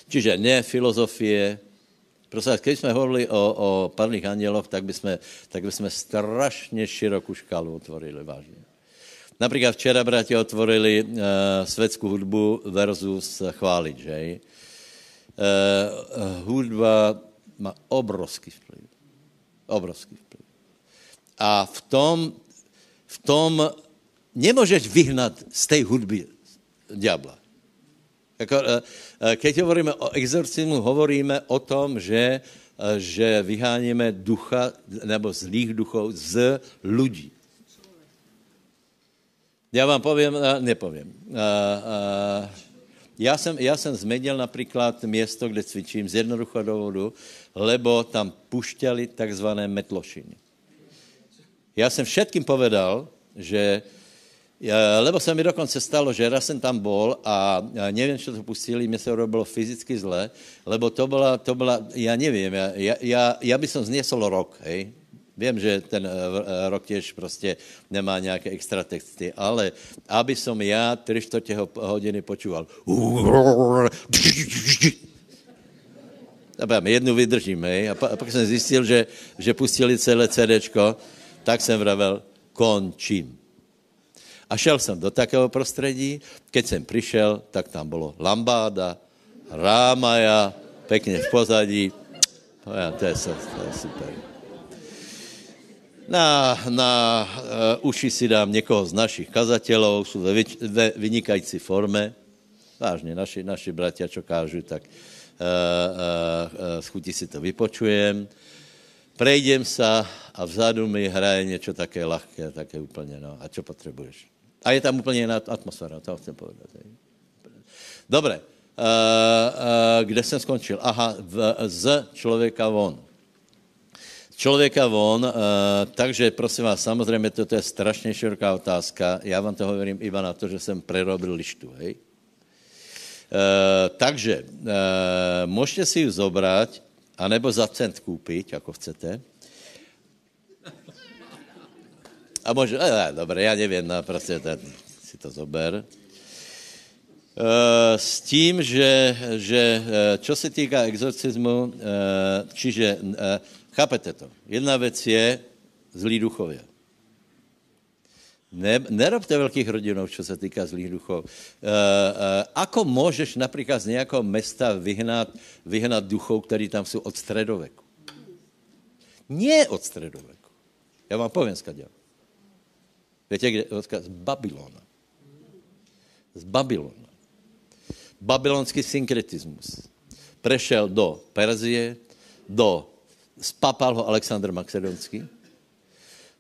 Čiže ne filozofie. Prosím vás, když jsme hovorili o, o padlých anděloch, tak bychom, tak bychom strašně širokou škálu otvorili, vážně. Například včera, bratě, otvorili uh, světskou hudbu versus chválit, že? Uh, hudba má obrovský vplyv. Obrovský vplyv. A v tom, v tom nemůžeš vyhnat z té hudby ďábla. Jako, uh, keď hovoríme o exorcismu, hovoríme o tom, že, že vyháníme ducha nebo zlých duchov z lidí. Já vám povím, nepovím. Uh, uh, já jsem, já jsem změnil například město, kde cvičím z jednoduchého důvodu, lebo tam pušťali takzvané metlošiny. Já jsem všetkým povedal, že lebo se mi dokonce stalo, že raz jsem tam bol a nevím, co to pustili, mě se robilo fyzicky zle, lebo to byla, to byla já nevím, já, já, já by som zniesol rok, hej. Vím, že ten eh, eh, rok těž prostě nemá nějaké extra texty, ale aby som já tři čtvrtě hodiny počúval jednu vydržím, hej, a pak jsem zjistil, že, že pustili celé CDčko, tak jsem vravel, končím. A šel jsem do takého prostředí, keď jsem přišel, tak tam bylo lambáda, rámaja, pěkně v pozadí. To je, to je, to je super. Na, na uh, uši si dám někoho z našich kazatelů, jsou ve, ve vynikající forme. Vážně, naši, naši bratia, čo kážu, tak uh, uh, uh, z chuti si to vypočujem. Prejdem sa a vzadu mi hraje něco také lahké, také úplně, no. A čo potřebuješ? A je tam úplně jiná atmosféra, to chcem povedat. Dobré, uh, uh, kde jsem skončil? Aha, v, z člověka von. Člověka von, uh, takže prosím vás, samozřejmě toto je strašně široká otázka. Já vám to hovorím iba na to, že jsem prerobil lištu, hej? Uh, takže uh, můžete si ji zobrať, anebo za cent koupit, jako chcete. A možná, eh, dobré, já nevím, no, prostě ten, si to zober. Uh, s tím, že, že čo se týká exorcismu, uh, čiže, uh, chápete to, jedna věc je zlý duchově. Ne, nerobte velkých rodinů, čo se týká zlých duchov. Uh, uh, ako můžeš například z nějakého města vyhnat, vyhnat duchov, který tam jsou od středověku? Nie od středověku. Já vám povím, skáďa. Víte, kde? Z Babylona. Z Babylona. Babylonský synkretismus prešel do Perzie, do, spapal ho Aleksandr Makedonský,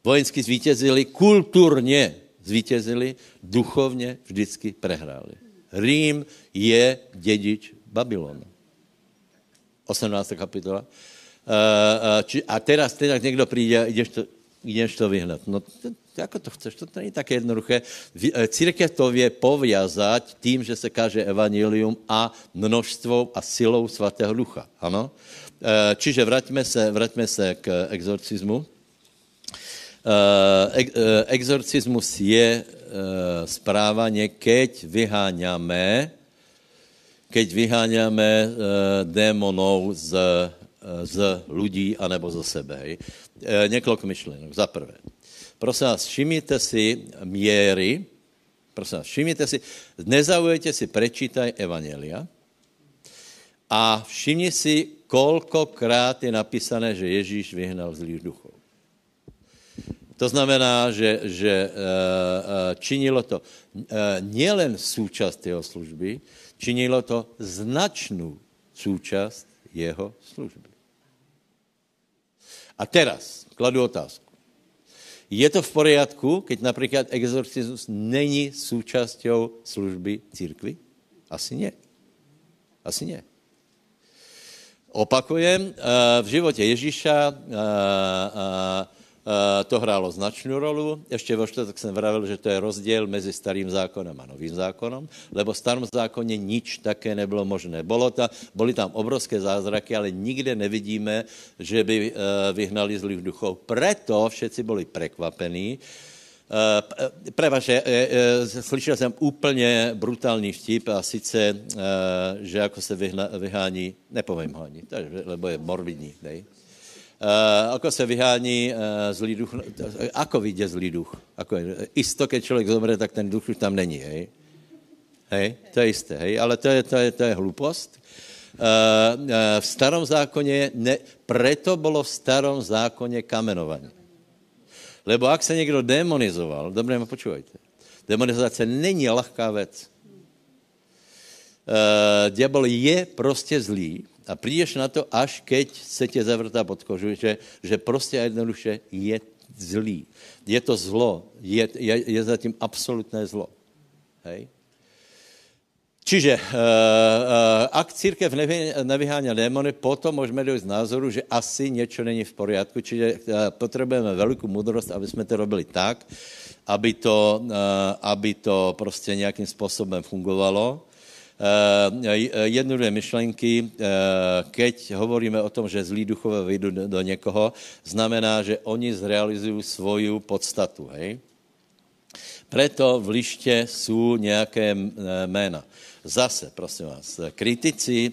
vojensky zvítězili, kulturně zvítězili, duchovně vždycky prehráli. Rím je dědič Babylona. 18. kapitola. A teraz, teraz někdo přijde a jdeš to, jdeš to vyhnat. No, jako to chceš? To není tak jednoduché. Eh, církev to vě povězat tím, že se káže evangelium a množstvou a silou svatého ducha. Ano? Eh, čiže vraťme se, vraťme se k exorcismu. Eh, exorcismus je správaně, keď vyháňame, keď vyháňame démonov z, z lidí anebo ze sebe. Několik myšlenek. Za prvé. Prosím vás, všimněte si měry, prosím vás, všimněte si, nezaujete si, prečítaj Evangelia a všimni si, kolkokrát je napísané, že Ježíš vyhnal zlých duchov. To znamená, že, že uh, činilo to uh, nielen součást jeho služby, činilo to značnou součást jeho služby. A teraz kladu otázku. Je to v poriadku, keď například exorcismus není součástí služby církvy? Asi ne. Asi ne. Opakujem, eh, v životě Ježíša eh, eh, to hrálo značnou rolu. Ještě vo čtvrtok jsem vravil, že to je rozdíl mezi starým zákonem a novým zákonom, lebo v starém zákoně nič také nebylo možné. Bylo ta, byly tam obrovské zázraky, ale nikde nevidíme, že by vyhnali zlých duchov. Preto všetci byli prekvapení. Uh, prevaže, uh, uh, slyšel jsem úplně brutální vtip a sice, že jako se vyhání, nepovím ho ani, lebo je morbidní, dej. Uh, ako se vyhání uh, zlý duch, ako vidě zlý duch? Ako je, isto, keď člověk zomře, tak ten duch už tam není, hej? Hej, to je jisté, hej, ale to je, to je, to je hlupost. Uh, uh, v starom zákoně, ne, preto bylo v starom zákoně kamenování. Lebo ak se někdo demonizoval, dobře ma počúvajte, demonizace není lahká věc. Uh, diabol je prostě zlý, a přijdeš na to, až keď se tě zavrtá pod kožu, že, že prostě a jednoduše je zlý. Je to zlo. Je, je, je zatím absolutné zlo. Hej? Čiže uh, uh, ak církev nevy, nevyháňa démony, potom můžeme dojít z názoru, že asi něco není v poriadku, čiže uh, potřebujeme velikou moudrost, aby jsme to robili tak, aby to, aby to prostě nějakým způsobem fungovalo. Jednu, dvě myšlenky. Keď hovoríme o tom, že zlí duchové vyjdou do, do někoho, znamená, že oni zrealizují svoju podstatu. Hej? Preto v liště jsou nějaké jména. Zase, prosím vás, kritici,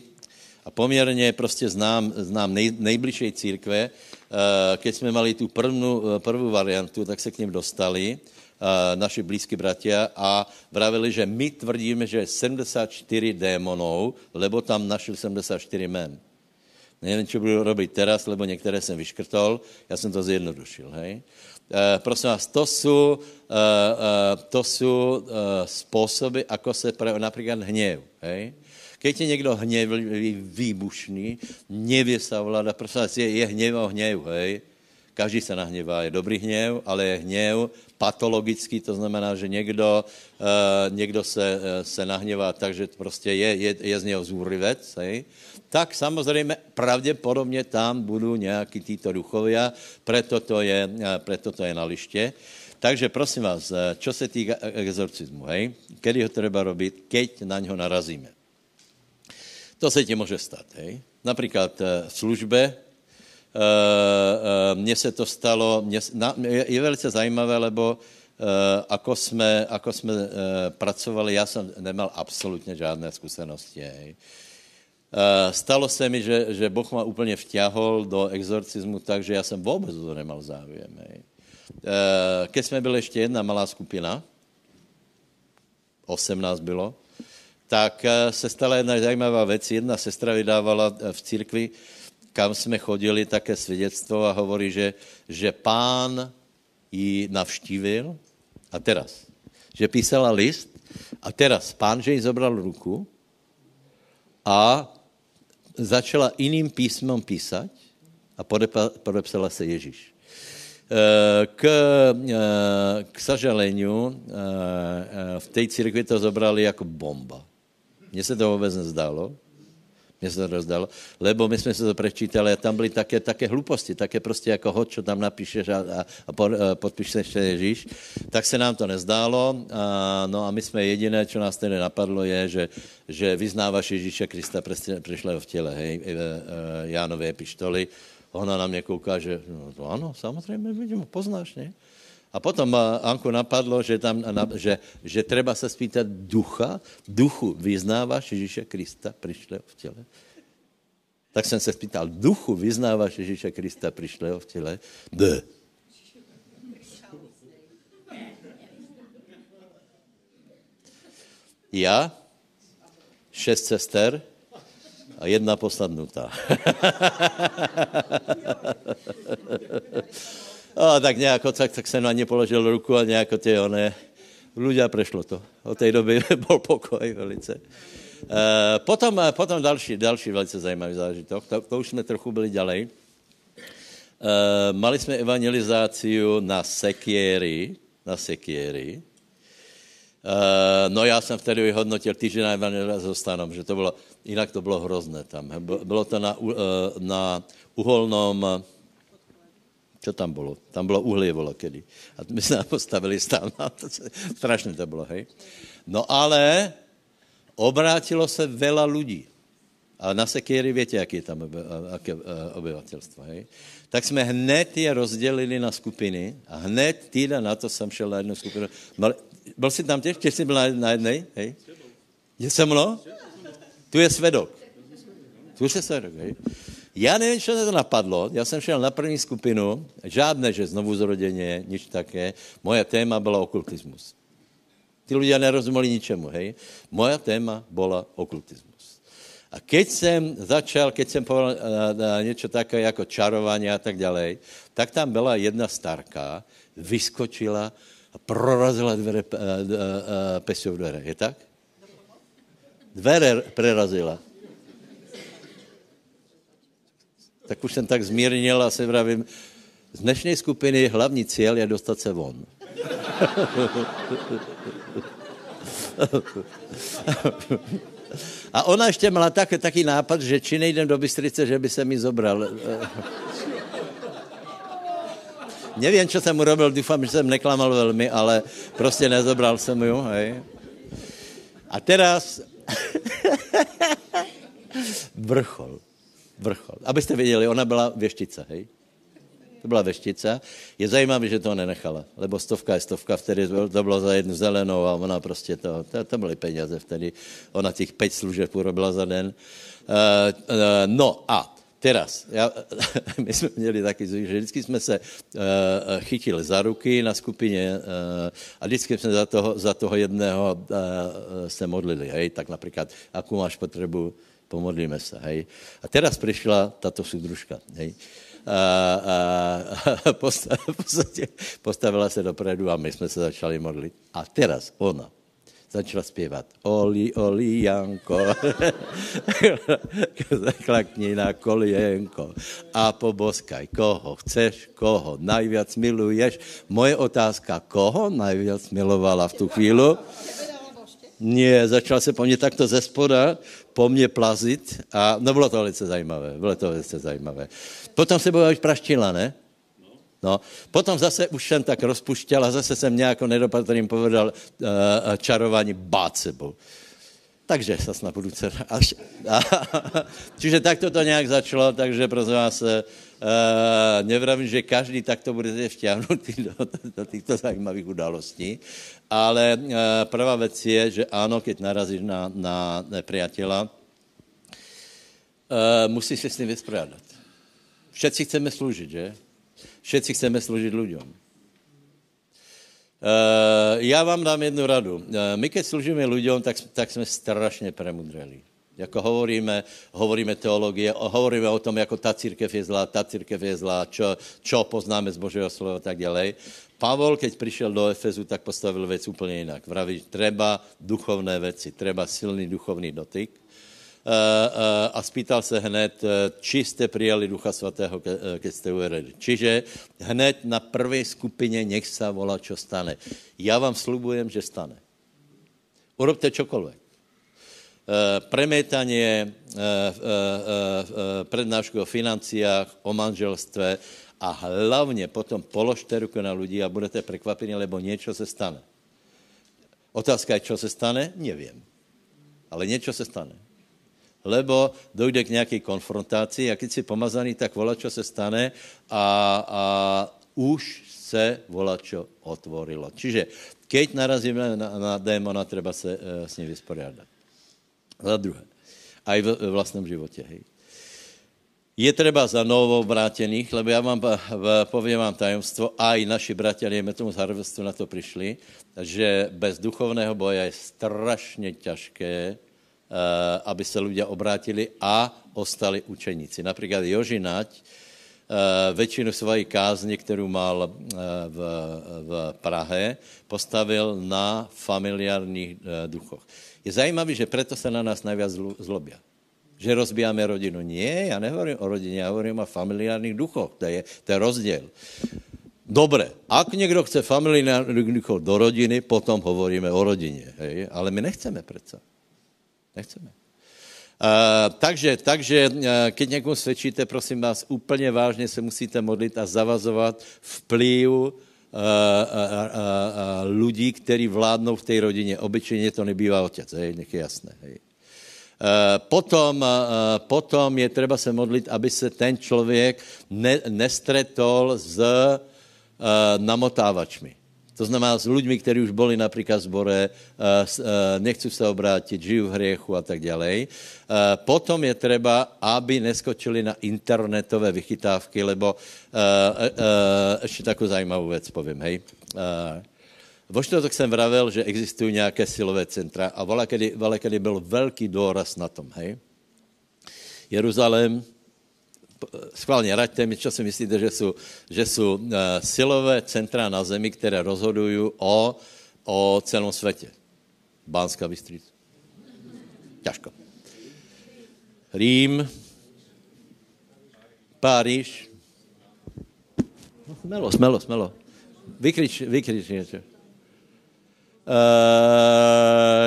a poměrně prostě znám, znám nej, nejbližší církve, eh, keď jsme mali tu prvnu, eh, variantu, tak se k ním dostali eh, naši blízky bratia a vravili, že my tvrdíme, že je 74 démonů, lebo tam našli 74 men. Nevím, co budu robit teraz, lebo některé jsem vyškrtol, já jsem to zjednodušil, hej. Uh, prosím vás, to jsou, uh, uh, to jsou způsoby, ako se pre, například hněv. Hej? Keď je někdo hněvlivý, výbušný, nevě se ovláda, prosím vás, je, je hněv a hněv, hej? Každý se nahněvá, je dobrý hněv, ale je hněv patologický, to znamená, že někdo, uh, někdo se, uh, se nahněvá tak, že prostě je, je, je z něho zúrivec, hej? tak samozřejmě pravděpodobně tam budou nějaký títo duchovia, preto to je, eh, preto to je na liště. Takže prosím vás, čo se týká exorcismu, hej? kedy ho treba robiť, keď na něho narazíme. To se ti může stát, hej? Například v službe, mně se to stalo, mně, na, je, je velice zajímavé, lebo ako jsme, ako jsme pracovali, já jsem nemal absolutně žádné zkušenosti. Hej. Eh, stalo se mi, že, že Boh ma úplně vťahol do exorcismu, takže já jsem vůbec to nemal zájem. Hej. Eh, keď jsme byli ještě jedna malá skupina, 18 bylo, tak eh, se stala jedna zajímavá věc. Jedna sestra vydávala v církvi, kam jsme chodili, také svědectvo a hovorí, že, že pán ji navštívil a teraz, že písala list a teraz pán, že jí zobral ruku a začala jiným písmem písať a podepsala se Ježíš. Eh, k, eh, k sažaleniu eh, v té církvi to zobrali jako bomba. Mně se to vůbec nezdálo. Mně se to rozdalo, lebo my jsme se to prečítali a tam byly také, také hluposti, také prostě jako hod, čo tam napíšeš a, a, a podpíšeš Ježíš, tak se nám to nezdálo. A, no a my jsme jediné, co nás tedy napadlo, je, že, že vyznáváš Ježíše Krista přišlého v těle, hej, Jánové epištoly. Ona na mě kouká, že no, to ano, samozřejmě, vidím, poznáš, ne? A potom Anku napadlo, že, tam, že, že treba se spýtat ducha, duchu vyznáváš Ježíše Krista přišlého v těle? Tak jsem se spýtal, duchu vyznáváš Ježíše Krista přišlého v těle? D. Já, šest sester a jedna posladnutá. *laughs* A tak nějak, tak, tak jsem na ně položil ruku a nějak ty one, ľudia prešlo to. Od té doby *laughs* byl pokoj velice. E, potom, potom další, další velice zajímavý zážitok, to, to už jsme trochu byli ďalej. E, mali jsme evangelizáciu na sekieri, na sekieri. E, no já jsem vtedy vyhodnotil týždeň na evangelizáciu stanom, že to bylo, jinak to bylo hrozné tam. Bylo to na, na uholnom co tam bylo? Tam bylo uhlí, volo, kedy. A my jsme postavili stál, to, strašně to bylo, hej. No ale obrátilo se vela lidí. A na Sekiery větě, jaký je tam jaké obyvatelstvo, hej. Tak jsme hned je rozdělili na skupiny a hned týden na to jsem šel na jednu skupinu. Byl jsi tam těž? Těž jsi byl na, jednej? Hej? Je se mnou? Tu je svedok. Tu je svedok, hej. Já nevím, co to napadlo. Já jsem šel na první skupinu, žádné, že znovu zroděně, nič také. Moje téma byla okultismus. Ty lidé nerozuměli ničemu, hej. Moja téma byla okultismus. A keď jsem začal, keď jsem povedal něco také jako čarování a tak dále, tak tam byla jedna starka, vyskočila a prorazila dvere, pesou dvere. Je tak? Dvere prerazila tak už jsem tak zmírnil a se vravím, Z dnešní skupiny hlavní cíl je dostat se von. A ona ještě měla tak, taký nápad, že či nejdem do Bystrice, že by se mi zobral. Nevím, co jsem urobil, doufám, že jsem neklamal velmi, ale prostě nezobral jsem ju, hej. A teraz *laughs* vrchol, vrchol. Abyste věděli, ona byla věštica, hej. To byla veštice. Je zajímavé, že to nenechala, lebo stovka je stovka, vtedy to bylo za jednu zelenou a ona prostě to, to, to byly peněze vtedy. Ona těch pět služeb urobila za den. Uh, uh, no a teraz, já, *laughs* my jsme měli taky, že vždycky jsme se uh, chytili za ruky na skupině uh, a vždycky jsme za toho, za toho jedného uh, se modlili, hej, tak například, jakou máš potřebu, pomodlíme se, hej. A teraz přišla tato soudružka, hej. A, a, a *laughs* postavila se dopredu a my jsme se začali modlit. A teraz ona začala zpěvat Oli, Oli, Janko, *laughs* zaklakni na kolienko a poboskaj, koho chceš, koho najviac miluješ. Moje otázka, koho najviac milovala v tu chvíli? Nie, začal se po mně takto ze spoda, po mně plazit a no bylo to velice zajímavé, bylo to velice zajímavé. Potom se byla už praštila, ne? No, potom zase už jsem tak rozpuštěl a zase jsem nějakou nedopatrným povedal uh, čarování bát sebou. Takže se snad budu až. *laughs* Čiže takto to nějak začalo, takže prosím vás, uh, nevravím, že každý takto bude vtěhnutý *laughs* do, do těchto zajímavých událostí, ale uh, prvá věc je, že ano, keď narazíš na, na nepriatela, uh, musíš se s ním vyspořádat. Všetci chceme sloužit, že? Všetci chceme sloužit lidem. Uh, já vám dám jednu radu. Uh, my, keď služíme lidem, tak, tak jsme strašně premudreli. Jako hovoríme, hovoríme teologie, hovoríme o tom, jako ta církev je zlá, ta církev je zlá, čo, čo poznáme z Božího slova a tak dále. Pavol, keď přišel do Efezu, tak postavil věc úplně jinak. Vraví, treba duchovné věci, treba silný duchovní dotyk Eh, eh, a spýtal se hned, eh, či jste přijali Ducha Svatého, keď jste uvedli. Čiže hned na prvé skupině nech se volá, čo stane. Já vám slubujem, že stane. Urobte čokoliv. Premétanie, prednášku o financiách, o manželstve a hlavně potom položte ruku na lidi a budete překvapeni, lebo něco se stane. Otázka je, co se stane? Nevím. Ale něco se stane lebo dojde k nějaké konfrontaci a když si pomazaný, tak volačo se stane a, a už se volačo otvorilo. Čiže keď narazíme na, na démona, treba se uh, s ním vysporiadat. Za druhé, aj v, v vlastním životě. Hej. Je třeba za novou vrátených, lebo já vám povím vám tajemstvo, aj naši bratia, dejme tomu z Harvestu na to přišli, že bez duchovného boja je strašně těžké Eh, aby se lidé obrátili a ostali učeníci. Například Jožinať většinu svojí kázně, kterou mal eh, v, v Prahe, postavil na familiárních duchoch. Je zajímavé, že proto se na nás nejvíc zlobí. Že rozbíjáme rodinu. Nie, já nehovorím o rodině, já hovorím o familiárních duchoch. To je, to je rozdíl. Dobre, ak někdo chce familiárních duchov do rodiny, potom hovoríme o rodině. Hej? Ale my nechceme přece. Nechceme. Uh, takže, takže uh, keď někomu svědčíte, prosím vás, úplně vážně se musíte modlit a zavazovat vplyv uh, lidí, kteří vládnou v té rodině. Obyčejně to nebývá otec, hej, nech je jasné. Hej. Potom, potom je třeba se modlit, aby se ten člověk ne, nestretol s namotávačmi. To znamená s lidmi, kteří už byli například v zbore, eh, eh, nechcú se obrátit, žijí v hriechu a tak dále. Eh, potom je třeba, aby neskočili na internetové vychytávky, lebo ještě takovou zajímavou věc povím, hej. Vo tak jsem vravel, že existují nějaké silové centra a vola, kedy, vola, kedy byl velký důraz na tom, hej. Jeruzalém, schválně raďte mi, co si myslíte, že jsou, že jsou uh, silové centra na zemi, které rozhodují o, o celém světě. Bánská Bystrica. Ťažko. Rím, Paríž, Smelo, smelo, smelo. Vykrič, vykrič něco. Uh,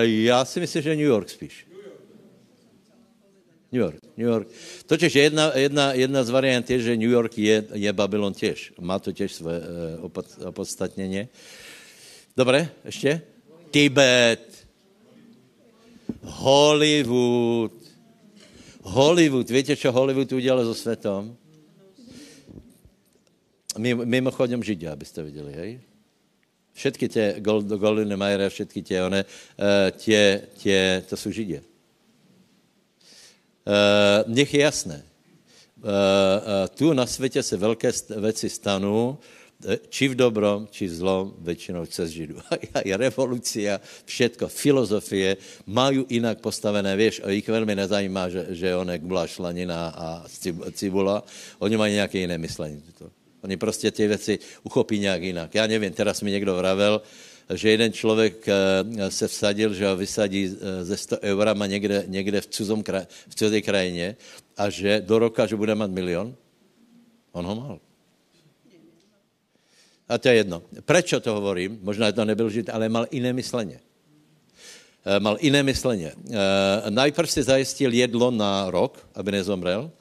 já si myslím, že New York spíš. New York, New York. Totiž jedna, jedna, jedna z variant je, že New York je, je Babylon těž. Má to těž své uh, opodstatnění. Dobre, ještě? Tibet, Hollywood. Hollywood, víte, co Hollywood udělal so světom? Mimochodem Židia, abyste viděli, hej? Všetky tě Gold, Goldine Majere, všetky tě, one, uh, tě, tě, to jsou Židě. Uh, nech je jasné. Uh, uh, tu na světě se velké věci stanou, či v dobrom, či v zlom, většinou cez Židu. *laughs* Je revolucia, všetko, filozofie, mají jinak postavené, víš, a jich velmi nezajímá, že, že onek byla šlanina a cibula, oni mají nějaké jiné myšlení. Oni prostě ty věci uchopí nějak jinak. Já nevím, teraz mi někdo vravel, že jeden člověk eh, se vsadil, že ho vysadí eh, ze 100 eurama někde, někde v, cizom kraj, v cizí krajině a že do roka, že bude mít milion. On ho mal. A to je jedno. Proč to hovorím? Možná to nebyl žít, ale mal jiné mysleně. Eh, mal jiné mysleně. Najprv si zajistil jedlo na rok, aby nezomrel.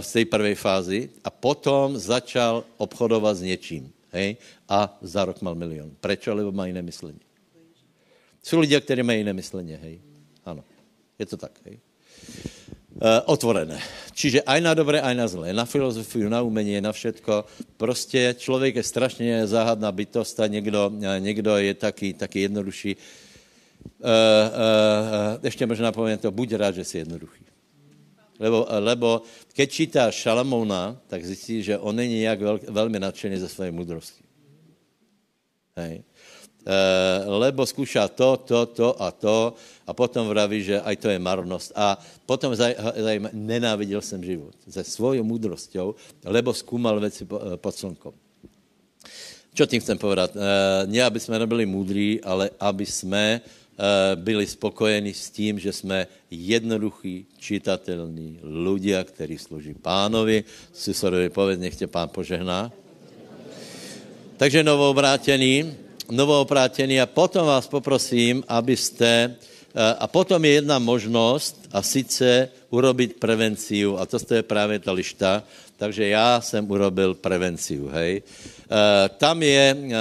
V té první fázi a potom začal obchodovat s něčím. Hej? A za rok mal milion. Proč? Lebo má jiné myšlení. Jsou lidé, kteří mají jiné myšlení. Hej? Ano. Je to tak. Hej? Uh, otvorené. Čiže aj na dobré, aj na zlé. Na filozofii, na umění, na všetko. Prostě člověk je strašně záhadná bytost a někdo, někdo je taky, taky jednodušší. Uh, uh, uh, ještě možná povím to, buď rád, že jsi jednoduchý. Lebo, lebo keď čítá Šalamouna, tak zjistí, že on není nějak vel, velmi nadšený ze své moudrosti. Hej. E, lebo zkoušá to, to, to a to a potom vraví, že aj to je marnost. A potom zaj, zaj, nenáviděl jsem život se svojou moudrostou, lebo zkoumal věci eh, pod slnkom. Čo tím chcem povedat? E, ne, aby jsme nebyli moudrí, ale aby jsme byli spokojeni s tím, že jsme jednoduchý, čitatelní ľudia, kteří služí pánovi. Susedovi povedz, nech tě pán požehná. Takže novoobrátený, novoobrátený a potom vás poprosím, abyste, eh, a potom je jedna možnost a sice urobiť prevenciu a to je právě ta lišta, takže já jsem urobil prevenciu, hej. Uh, tam je, uh, uh,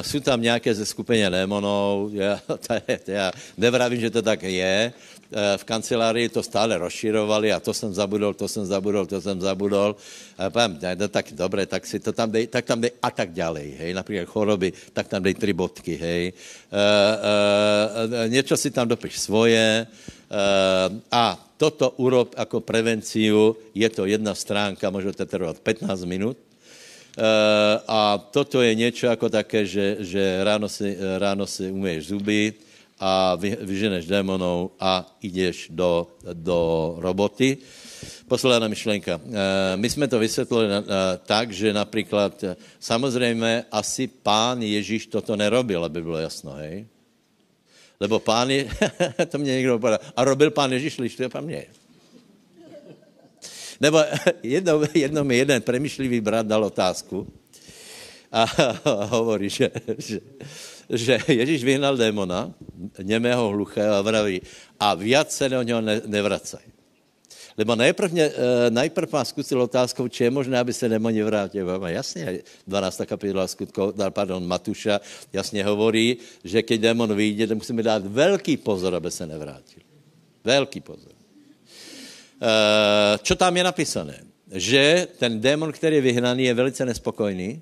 jsou tam nějaké ze skupině démonů, já, *laughs* já nevravím, že to tak je, v kancelárii to stále rozširovali a to jsem zabudol, to jsem zabudol, to jsem zabudol. A povím, no, tak dobré, tak si to tam dej, tak tam dej a tak ďalej, hej, například choroby, tak tam dej tři bodky, hej. Uh, uh, něco si tam dopiš svoje uh, a toto urob jako prevenciu, je to jedna stránka, může to trvat 15 minut, a toto je něco jako také, že, že ráno, si, ráno si umíš zuby a vy, vyženeš démonů a jdeš do, do roboty. Posledná myšlenka. Uh, my jsme to vysvětlili uh, tak, že například, samozřejmě asi pán Ježíš toto nerobil, aby bylo jasno, hej? Lebo pán je, *laughs* to mě někdo povedal, a robil pán Ježíš lištu, pan mě. Nebo *laughs* jednou, jednou mi jeden premyšlivý brat dal otázku a *laughs* hovorí, že, že, že Ježíš vyhnal démona, němého hluchého a vraví, a viac se do něho ne, nevracaj. Lebo najprv, mě, eh, najprv má zkusil otázkou, či je možné, aby se démoni vrátili. Jasně, 12. kapitola skutkov, pardon, Matuša jasně hovorí, že když démon vyjde, musíme dát velký pozor, aby se nevrátil. Velký pozor. Uh, čo tam je napísané? Že ten démon, který je vyhnaný, je velice nespokojný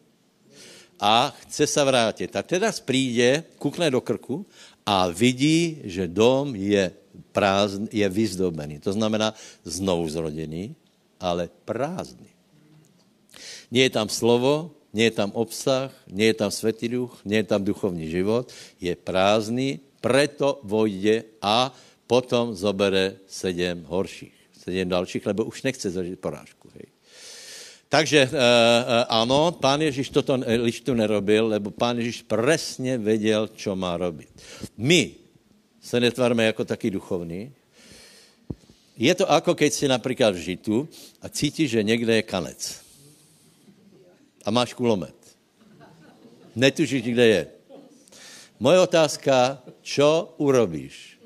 a chce se vrátit. A teda přijde, kukne do krku a vidí, že dom je prázdný, je vyzdobený. To znamená znovu zrodený, ale prázdný. Nie je tam slovo, nie je tam obsah, nie je tam světý duch, nie je tam duchovní život, je prázdný, preto vojde a potom zobere sedm horších sedm dalších, lebo už nechce zažít porážku. Hej. Takže e, e, ano, pán Ježíš toto lištu nerobil, lebo pán Ježíš presně věděl, co má robit. My se netvárme jako taky duchovní. Je to jako keď si například v žitu a cítíš, že někde je kanec. a máš kulomet. Netušíš, kde je. Moje otázka, čo urobíš?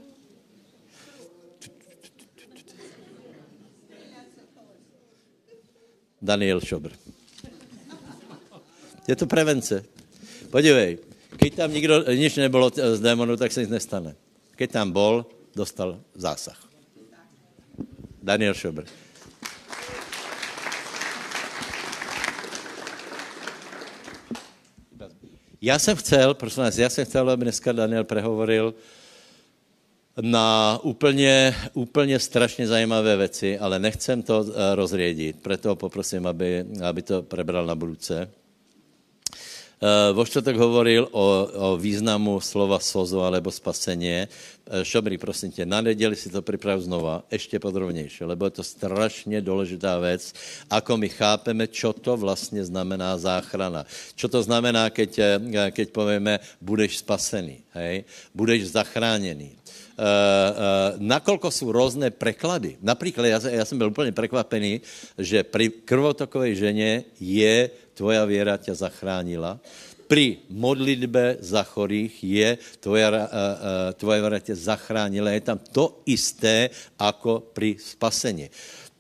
Daniel Šobr. Je to prevence. Podívej, keď tam nikdo, nič nebylo z démonu, tak se nic nestane. Keď tam bol, dostal zásah. Daniel Šobr. Já jsem chcel, prosím vás, já jsem chcel, aby dneska Daniel prehovoril na úplně, úplně strašně zajímavé věci, ale nechcem to eh, rozředit, proto poprosím, aby, aby to prebral na budouce. Uh, vo čtvrtek hovoril o, o významu slova sozo alebo spasenie. Uh, Šobry, prosím tě, na neděli si to připrav znova, ještě podrobnější, lebo je to strašně důležitá věc, ako my chápeme, čo to vlastně znamená záchrana. Čo to znamená, keď, keď povieme, budeš spasený, hej? budeš zachráněný. Uh, uh, nakolko jsou různé preklady. Například, já, já jsem byl úplně překvapený, že při krvotokové ženě je tvoja věra tě zachránila. Při modlitbe za chorých je tvoja, uh, uh, tvoja věra tě zachránila. Je tam to isté, jako při spasení.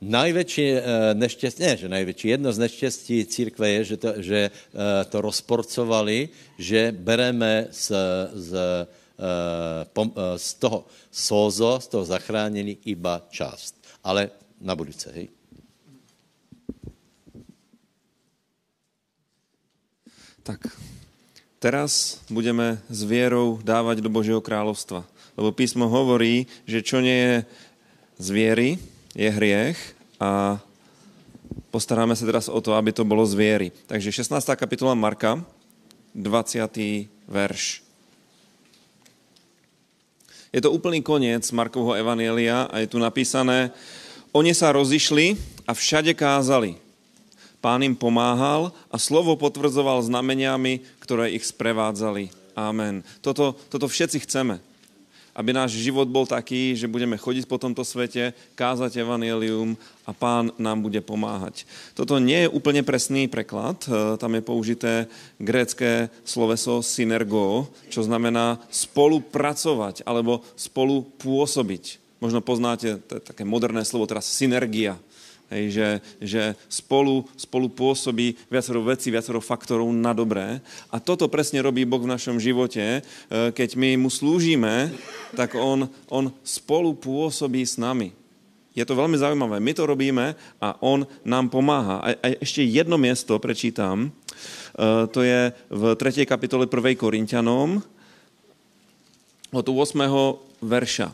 Největší uh, neštěstí, ne, že největší, jedno z neštěstí církve je, že to, že, to rozporcovali, že bereme z, z Eh, eh, z toho sozo, z toho zachránění iba část. Ale na budúce, hej? Tak, teraz budeme s vierou dávať do Božieho kráľovstva. Lebo písmo hovorí, že čo nie je z viery, je hriech a postaráme sa teraz o to, aby to bolo z viery. Takže 16. kapitola Marka, 20. verš. Je to úplný koniec Markovho Evanielia a je tu napísané, oni sa rozišli a všade kázali. Pán im pomáhal a slovo potvrdzoval znameniami, ktoré ich sprevádzali. Amen. Toto, toto všetci chceme aby náš život bol taký, že budeme chodiť po tomto svete, kázať evanelium a pán nám bude pomáhať. Toto nie je úplne presný preklad, e, tam je použité grécké sloveso synergo, čo znamená spolupracovať alebo spolu pôsobiť. Možno poznáte, to je také moderné slovo teraz, synergia Hej, že, že spolu, spolu pôsobí viacero vecí, viacero faktorov na dobré. A toto presne robí Boh v našom živote. E, keď my mu slúžime, tak on, on spolu pôsobí s nami. Je to veľmi zaujímavé. My to robíme a on nám pomáha. A, a ešte jedno miesto prečítam. E, to je v 3. kapitole 1. Korintianom od 8. verša.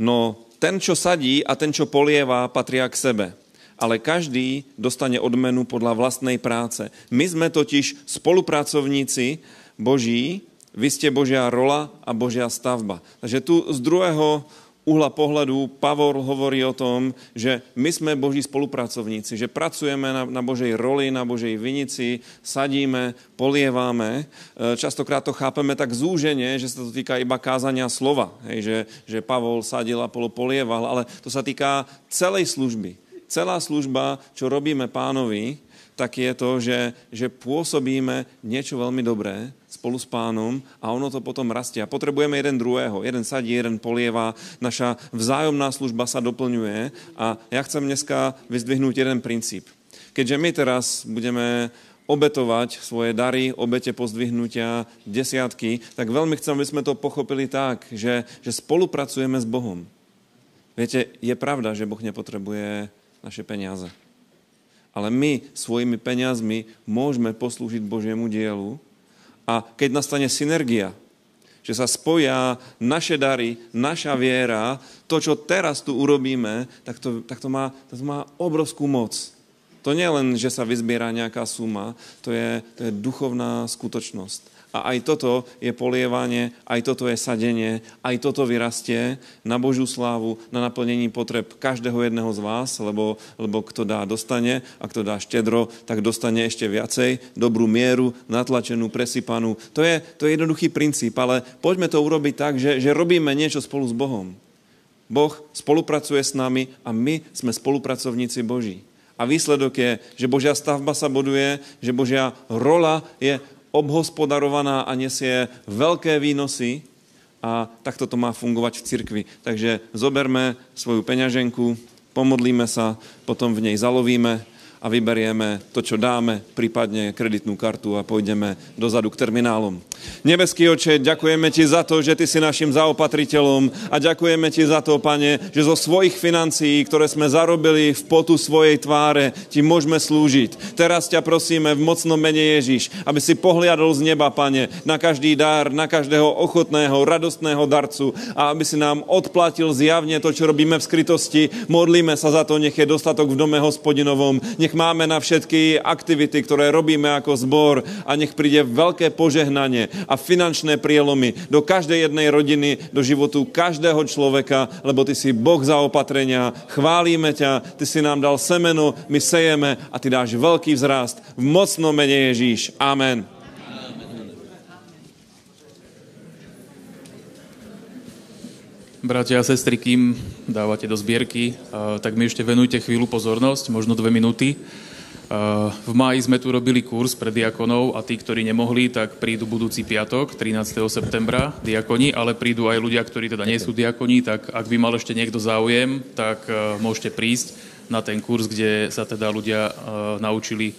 No ten, čo sadí a ten, čo polievá, patria k sebe. Ale každý dostane odmenu podľa vlastnej práce. My sme totiž spolupracovníci Boží, vy ste Božia rola a Božia stavba. Takže tu z druhého uhla pohledu Pavol hovorí o tom, že my jsme boží spolupracovníci, že pracujeme na, na božej roli, na božej vinici, sadíme, polieváme. E, častokrát to chápeme tak zúženě, že se to týká iba kázania slova, hej, že, že Pavol sadil a polo polieval, ale to se týká celej služby. Celá služba, čo robíme pánovi, tak je to, že, že pôsobíme niečo veľmi dobré spolu s pánom a ono to potom rastie. A potrebujeme jeden druhého. Jeden sadí, jeden polieva. Naša vzájomná služba sa doplňuje a ja chcem dneska vyzdvihnúť jeden princíp. Keďže my teraz budeme obetovať svoje dary, obete pozdvihnutia, desiatky, tak veľmi chcem, aby sme to pochopili tak, že, že spolupracujeme s Bohom. Viete, je pravda, že Boh nepotrebuje naše peniaze ale my svojimi peniazmi môžeme poslúžiť Božiemu dielu a keď nastane synergia, že sa spoja naše dary, naša viera, to, čo teraz tu urobíme, tak to, tak to, má, to má obrovskú moc. To nie len, že sa vyzbiera nejaká suma, to je, to je duchovná skutočnosť. A aj toto je polievanie, aj toto je sadenie, aj toto vyrastie na Božiu slávu, na naplnení potreb každého jedného z vás, lebo, lebo kto dá, dostane a kto dá štedro, tak dostane ešte viacej, dobrú mieru, natlačenú, presypanú. To je, to je jednoduchý princíp, ale poďme to urobiť tak, že, že robíme niečo spolu s Bohom. Boh spolupracuje s nami a my sme spolupracovníci Boží. A výsledok je, že Božia stavba sa buduje, že Božia rola je obhospodarovaná a nesie veľké výnosy a takto to má fungovat v cirkvi. Takže zoberme svoju peňaženku, pomodlíme sa, potom v nej zalovíme a vyberieme to, čo dáme, prípadne kreditnú kartu a pôjdeme dozadu k terminálom. Nebeský oče, ďakujeme ti za to, že ty si našim zaopatriteľom a ďakujeme ti za to, pane, že zo svojich financií, ktoré sme zarobili v potu svojej tváre, ti môžeme slúžiť. Teraz ťa prosíme v mocnom mene Ježiš, aby si pohliadol z neba, pane, na každý dar, na každého ochotného, radostného darcu a aby si nám odplatil zjavne to, čo robíme v skrytosti. Modlíme sa za to, nech je dostatok v dome hospodinovom, nech nech máme na všetky aktivity, ktoré robíme ako zbor a nech príde veľké požehnanie a finančné prielomy do každej jednej rodiny, do životu každého človeka, lebo ty si Boh za opatrenia, chválíme ťa, ty si nám dal semeno, my sejeme a ty dáš veľký vzrast v mocnom mene Ježíš. Amen. Bratia a sestry, kým dávate do zbierky, tak mi ešte venujte chvíľu pozornosť, možno dve minúty. V máji sme tu robili kurz pre diakonov a tí, ktorí nemohli, tak prídu budúci piatok, 13. septembra, diakoni, ale prídu aj ľudia, ktorí teda nie sú diakoni, tak ak by mal ešte niekto záujem, tak môžete prísť na ten kurz, kde sa teda ľudia naučili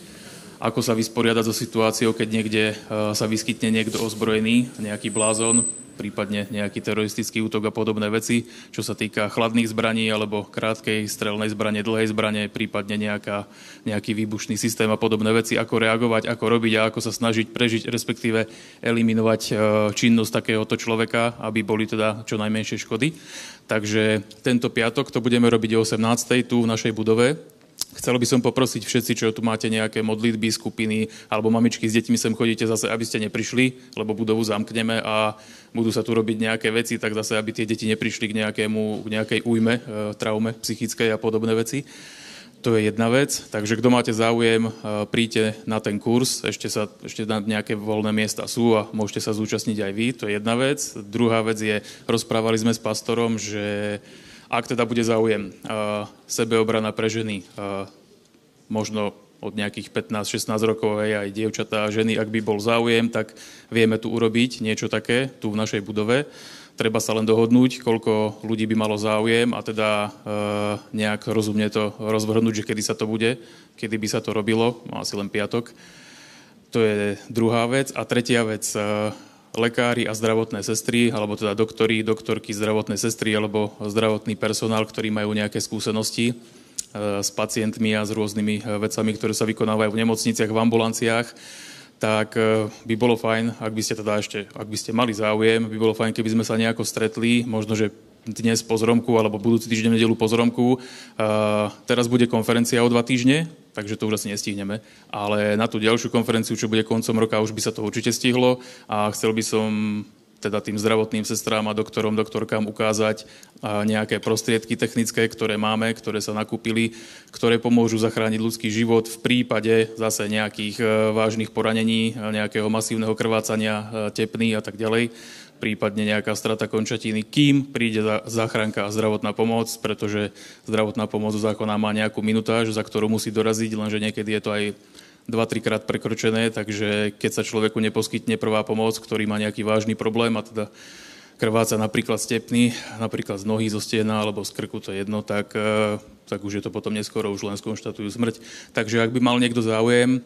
ako sa vysporiadať so situáciou, keď niekde sa vyskytne niekto ozbrojený, nejaký blázon, prípadne nejaký teroristický útok a podobné veci, čo sa týka chladných zbraní alebo krátkej strelnej zbrane, dlhej zbrane, prípadne nejaká, nejaký výbušný systém a podobné veci, ako reagovať, ako robiť a ako sa snažiť prežiť, respektíve eliminovať e, činnosť takéhoto človeka, aby boli teda čo najmenšie škody. Takže tento piatok to budeme robiť o 18. tu v našej budove Chcel by som poprosiť všetci, čo tu máte nejaké modlitby, skupiny alebo mamičky s deťmi sem chodíte zase, aby ste neprišli, lebo budovu zamkneme a budú sa tu robiť nejaké veci, tak zase, aby tie deti neprišli k, nejakému, k nejakej újme, e, traume psychickej a podobné veci. To je jedna vec. Takže kto máte záujem, e, príďte na ten kurz. Ešte, sa, ešte na nejaké voľné miesta sú a môžete sa zúčastniť aj vy. To je jedna vec. Druhá vec je, rozprávali sme s pastorom, že ak teda bude záujem uh, sebeobrana pre ženy, uh, možno od nejakých 15-16 rokov aj, aj dievčatá a ženy, ak by bol záujem, tak vieme tu urobiť niečo také tu v našej budove. Treba sa len dohodnúť, koľko ľudí by malo záujem a teda e, nejak rozumne to rozvrhnúť, že kedy sa to bude, kedy by sa to robilo, asi len piatok. To je druhá vec. A tretia vec, lekári a zdravotné sestry, alebo teda doktori, doktorky, zdravotné sestry alebo zdravotný personál, ktorí majú nejaké skúsenosti e, s pacientmi a s rôznymi e, vecami, ktoré sa vykonávajú v nemocniciach, v ambulanciách, tak e, by bolo fajn, ak by ste teda ešte, ak by ste mali záujem, by bolo fajn, keby sme sa nejako stretli, možno, že dnes po zromku alebo budúci týždeň v nedelu po zromku. teraz bude konferencia o dva týždne, takže to už asi nestihneme. Ale na tú ďalšiu konferenciu, čo bude koncom roka, už by sa to určite stihlo a chcel by som teda tým zdravotným sestrám a doktorom, doktorkám ukázať nejaké prostriedky technické, ktoré máme, ktoré sa nakúpili, ktoré pomôžu zachrániť ľudský život v prípade zase nejakých e, vážnych poranení, nejakého masívneho krvácania, tepný a tak ďalej prípadne nejaká strata končatiny, kým príde záchranka a zdravotná pomoc, pretože zdravotná pomoc zákona má nejakú minutáž, za ktorú musí doraziť, lenže niekedy je to aj 2-3 krát prekročené, takže keď sa človeku neposkytne prvá pomoc, ktorý má nejaký vážny problém a teda krváca napríklad stepný, napríklad z nohy, zo stiena alebo z krku, to je jedno, tak, eh, tak už je to potom neskoro, už len skonštatujú smrť. Takže ak by mal niekto záujem,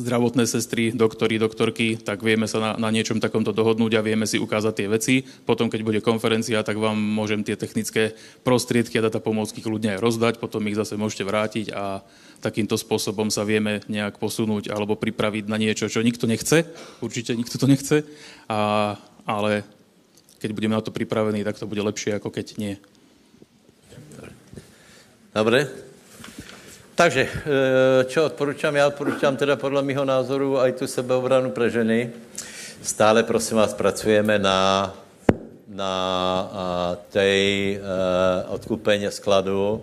zdravotné sestry, doktory, doktorky, tak vieme sa na, na niečom takomto dohodnúť a vieme si ukázať tie veci. Potom, keď bude konferencia, tak vám môžem tie technické prostriedky a data pomôcky kľudne aj rozdať, potom ich zase môžete vrátiť a takýmto spôsobom sa vieme nejak posunúť alebo pripraviť na niečo, čo nikto nechce. Určite nikto to nechce, a, ale keď budeme na to pripravení, tak to bude lepšie, ako keď nie. Dobre, takže, e, čo odporučám? Já odporučám teda podle mého názoru aj tu sebeobranu pre ženy. Stále, prosím vás, pracujeme na, na tej uh, odkupení skladu.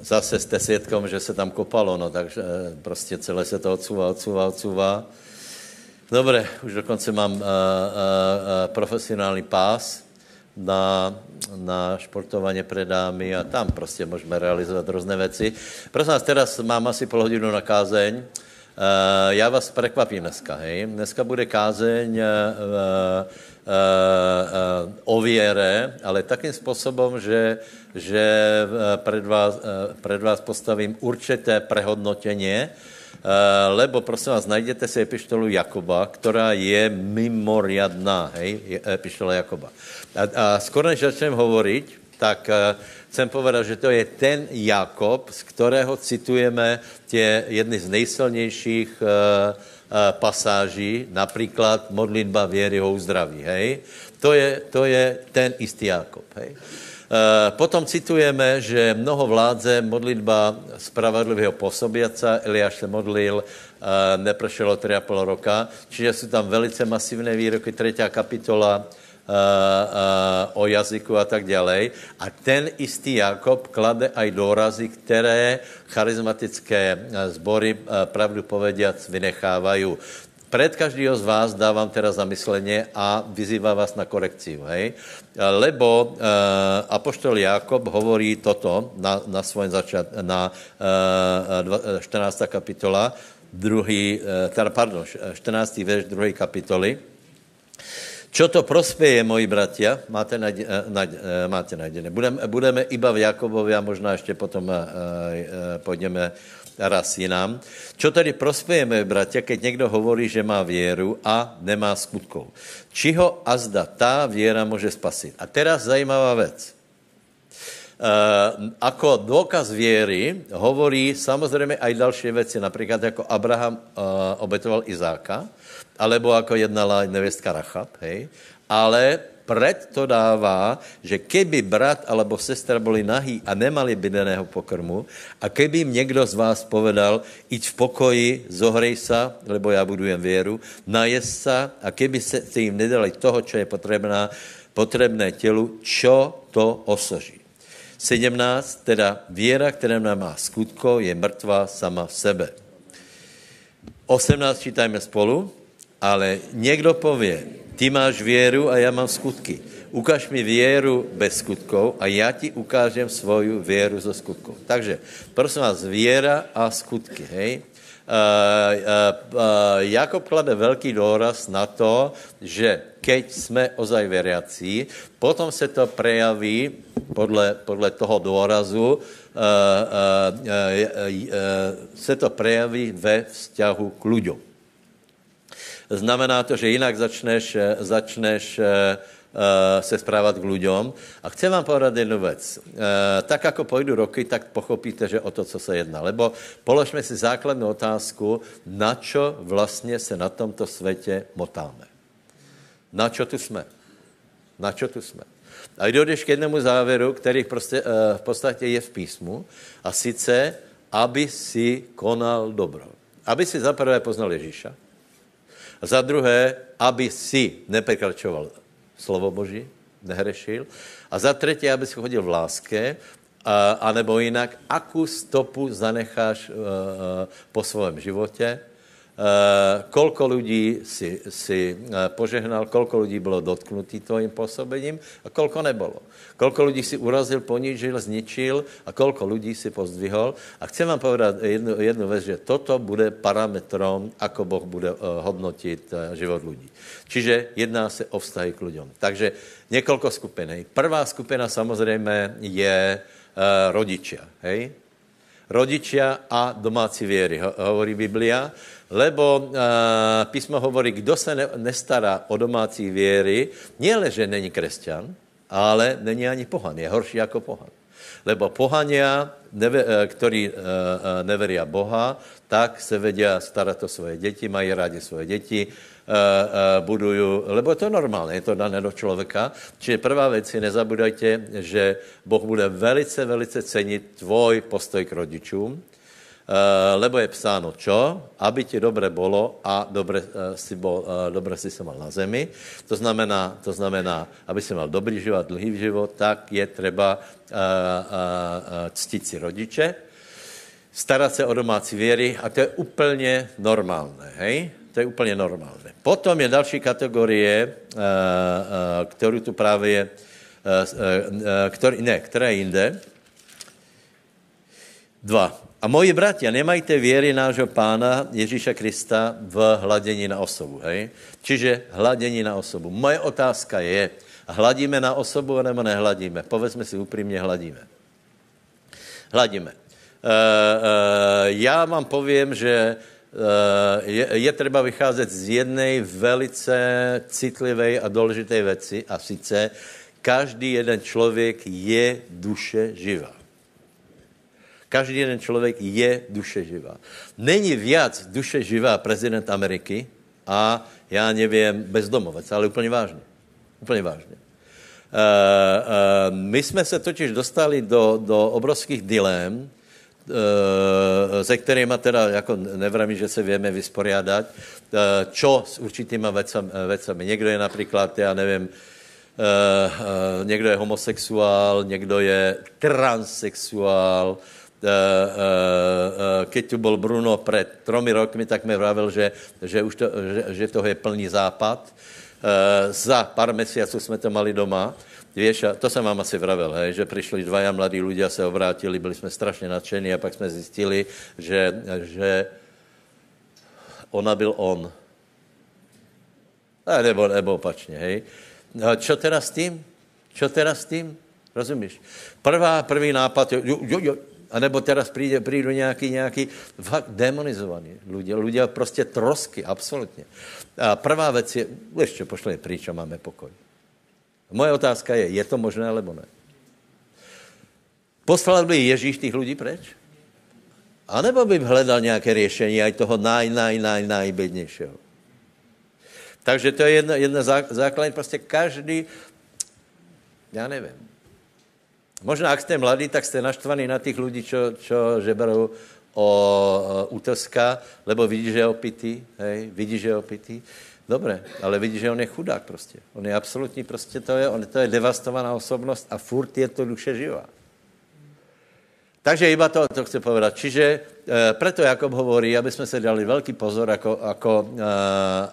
Zase jste svědkom, že se tam kopalo, no, takže e, prostě celé se to odsúva, odsúva, odsúva. Dobre, už dokonce mám uh, uh, uh, profesionální pás, na, na športovanie pre dámy a tam prostě můžeme realizovat různé věci. Prosím vás, teraz mám asi půl hodinu na kázeň. Uh, já vás prekvapím dneska, hej. Dneska bude kázeň uh, uh, o věre, ale takým způsobem, že, že před vás, před vás postavím určité prehodnotenie, lebo prosím vás, najděte si epištolu Jakoba, která je mimoriadná, hej, epištola Jakoba. A, a skoro než začneme hovoriť, tak uh, chcem povedat, že to je ten Jakob, z kterého citujeme tě jedny z nejsilnějších uh, pasáží, například modlitba věry o zdraví, hej? To je, to je ten istý Jakob, hej? Potom citujeme, že mnoho vládze modlitba spravedlivého posobiaca, Eliáš se modlil, nepršelo 3,5 roka, čiže jsou tam velice masivné výroky, 3. kapitola, Eh, eh, o jazyku a tak dále. A ten istý Jakob klade aj dôrazy, které charizmatické zbory, eh, pravdu povediac, vynechávají. Před každého z vás dávám teda zamysleně a vyzývám vás na korekciu, hej? Lebo uh, apoštol Jakob hovorí toto na, na svém začat, na uh, 14. kapitola, druhý, uh, teda, pardon, 14. verš 2. kapitoly, Čo to prospěje, moji bratia? Máte, eh, najde, eh, máte najdené. Budeme, budeme iba v Jakobovi a možná ještě potom uh, uh, půjdeme raz jinam. Čo tedy prospěje, moji bratia, keď někdo hovorí, že má věru a nemá skutkov? Čiho azda ta věra může spasit? A teraz zajímavá věc. Uh, ako důkaz věry hovorí samozřejmě aj další věci, například jako Abraham uh, obetoval Izáka, alebo jako jednala nevěstka Rachab, hej, ale pred to dává, že keby brat alebo sestra boli nahý a nemali bydeného pokrmu a keby jim někdo z vás povedal, iď v pokoji, zohrej sa, lebo já budujem věru, najest sa a keby se, jim nedali toho, čo je potřebná, potřebné tělu, čo to osoží. 17, teda věra, která nemá skutko, je mrtvá sama v sebe. 18 čítajme spolu ale někdo pově, ty máš věru a já mám skutky. Ukaž mi věru bez skutkov a já ti ukážem svoju věru ze skutkov. Takže, prosím vás, věra a skutky, hej? Uh, uh, uh, Jakob klade velký důraz na to, že keď jsme ozaj veriací, potom se to prejaví podle, podle toho důrazu, se to prejaví ve vzťahu k ľuďom. Znamená to, že jinak začneš, eh, začneš eh, eh, se správat k lidem. A chci vám povedat jednu věc. Tak, jako pojdu roky, tak pochopíte, že o to, co se jedná. Lebo položme si základnou otázku, na čo vlastně se na tomto světě motáme. Na čo tu jsme? Na čo tu jsme? A jdeš k jednému závěru, který prostě, v podstatě je v písmu, a sice, aby si konal dobro. Aby si zaprvé poznal Ježíša, za druhé, aby si neprekračoval slovo Boží, nehrešil. A za třetí, aby si chodil v láske, a, anebo jinak, akou stopu zanecháš uh, uh, po svém životě, kolko lidí si, si uh, požehnal, kolko lidí bylo dotknutý tvojím působením a kolko nebolo. Kolko lidí si urazil, ponížil, zničil a kolko lidí si pozdvihol. A chci vám povedat jednu, jednu věc, že toto bude parametrom, ako Boh bude uh, hodnotit život lidí. Čiže jedná se o vztahy k lidem. Takže několik skupin. Prvá skupina samozřejmě je rodičia. Hej? Rodičia a domácí věry, hovorí Biblia lebo uh, písmo hovorí, kdo se ne, nestará o domácí věry, nie že není křesťan, ale není ani pohan, je horší jako pohan. Lebo pohania, neve, eh, ktorí uh, neveria Boha, tak se vedia starat o svoje děti, mají rádi svoje děti, uh, uh, budují, lebo je to normálně, je to dané do člověka. Čiže prvá věc si nezabudajte, že Boh bude velice, velice cenit tvoj postoj k rodičům, Eh, lebo je psáno čo? Aby ti dobre bolo a dobre eh, si, bol, eh, dobre si se mal na zemi. To znamená, to znamená, aby si mal dobrý život, dlhý život, tak je třeba ctiť si rodiče, starat se o domácí věry a to je úplně normálné, hej? To je úplně normálné. Potom je další kategorie, kterou tu právě který, ne, které jinde. Dva. A moji bratia, nemajte věry nášho pána Ježíša Krista v hladění na osobu. Hej? Čiže hladění na osobu. Moje otázka je, hladíme na osobu nebo nehladíme? Povedzme si upřímně, hladíme. Hladíme. Uh, uh, já vám povím, že je, je třeba vycházet z jedné velice citlivé a důležité věci a sice každý jeden člověk je duše živá. Každý jeden člověk je duše živá. Není viac duše živá prezident Ameriky a já nevím bezdomovec, ale úplně vážně. Úplně vážně. Uh, uh, my jsme se totiž dostali do, do obrovských dilem, se kterými teda jako nevravím, že se víme vysporiadat, uh, čo s určitýma vecami, vecami. Někdo je například, já nevím, někdo je homosexuál, někdo je transsexuál, Eh, eh, eh, keď tu byl Bruno před tromi rokmi, tak mi vravil, že, že, už to, že, že toho je plný západ. Za pár měsíců jsme to mali doma. Víš, to jsem vám asi vravil, hej, že přišli dvaja mladí lidé, se obrátili, byli jsme strašně nadšení a pak jsme zjistili, že, že ona byl on. A nebo, nebo opačně, hej. A čo teda s tím? Čo teda s tím? Rozumíš? Prvá, prvý nápad, jo, jo, jo, a nebo teraz přijde, přijdu nějaký, nějaký fakt demonizovaný ľudia, ľudia prostě trosky, absolutně. A prvá věc je, ještě pošli pryč a máme pokoj. Moje otázka je, je to možné, alebo ne? Poslal by Ježíš těch lidí preč? A nebo by hledal nějaké řešení aj toho naj, naj, naj, najbednějšího? Takže to je jedna, jedna základní, prostě každý, já nevím, Možná, jak jste mladý, tak jste naštvaný na těch lidí, čo, čo žeberou o úteska, lebo vidí, že je opitý, hej, vidí, že je opitý. Dobré, ale vidí, že on je chudák prostě. On je absolutní prostě, to je, on, to je devastovaná osobnost a furt je to duše živá. Takže iba to, to chci povedat. Čiže e, preto Jakob hovorí, aby jsme se dali velký pozor, ako, ako, e,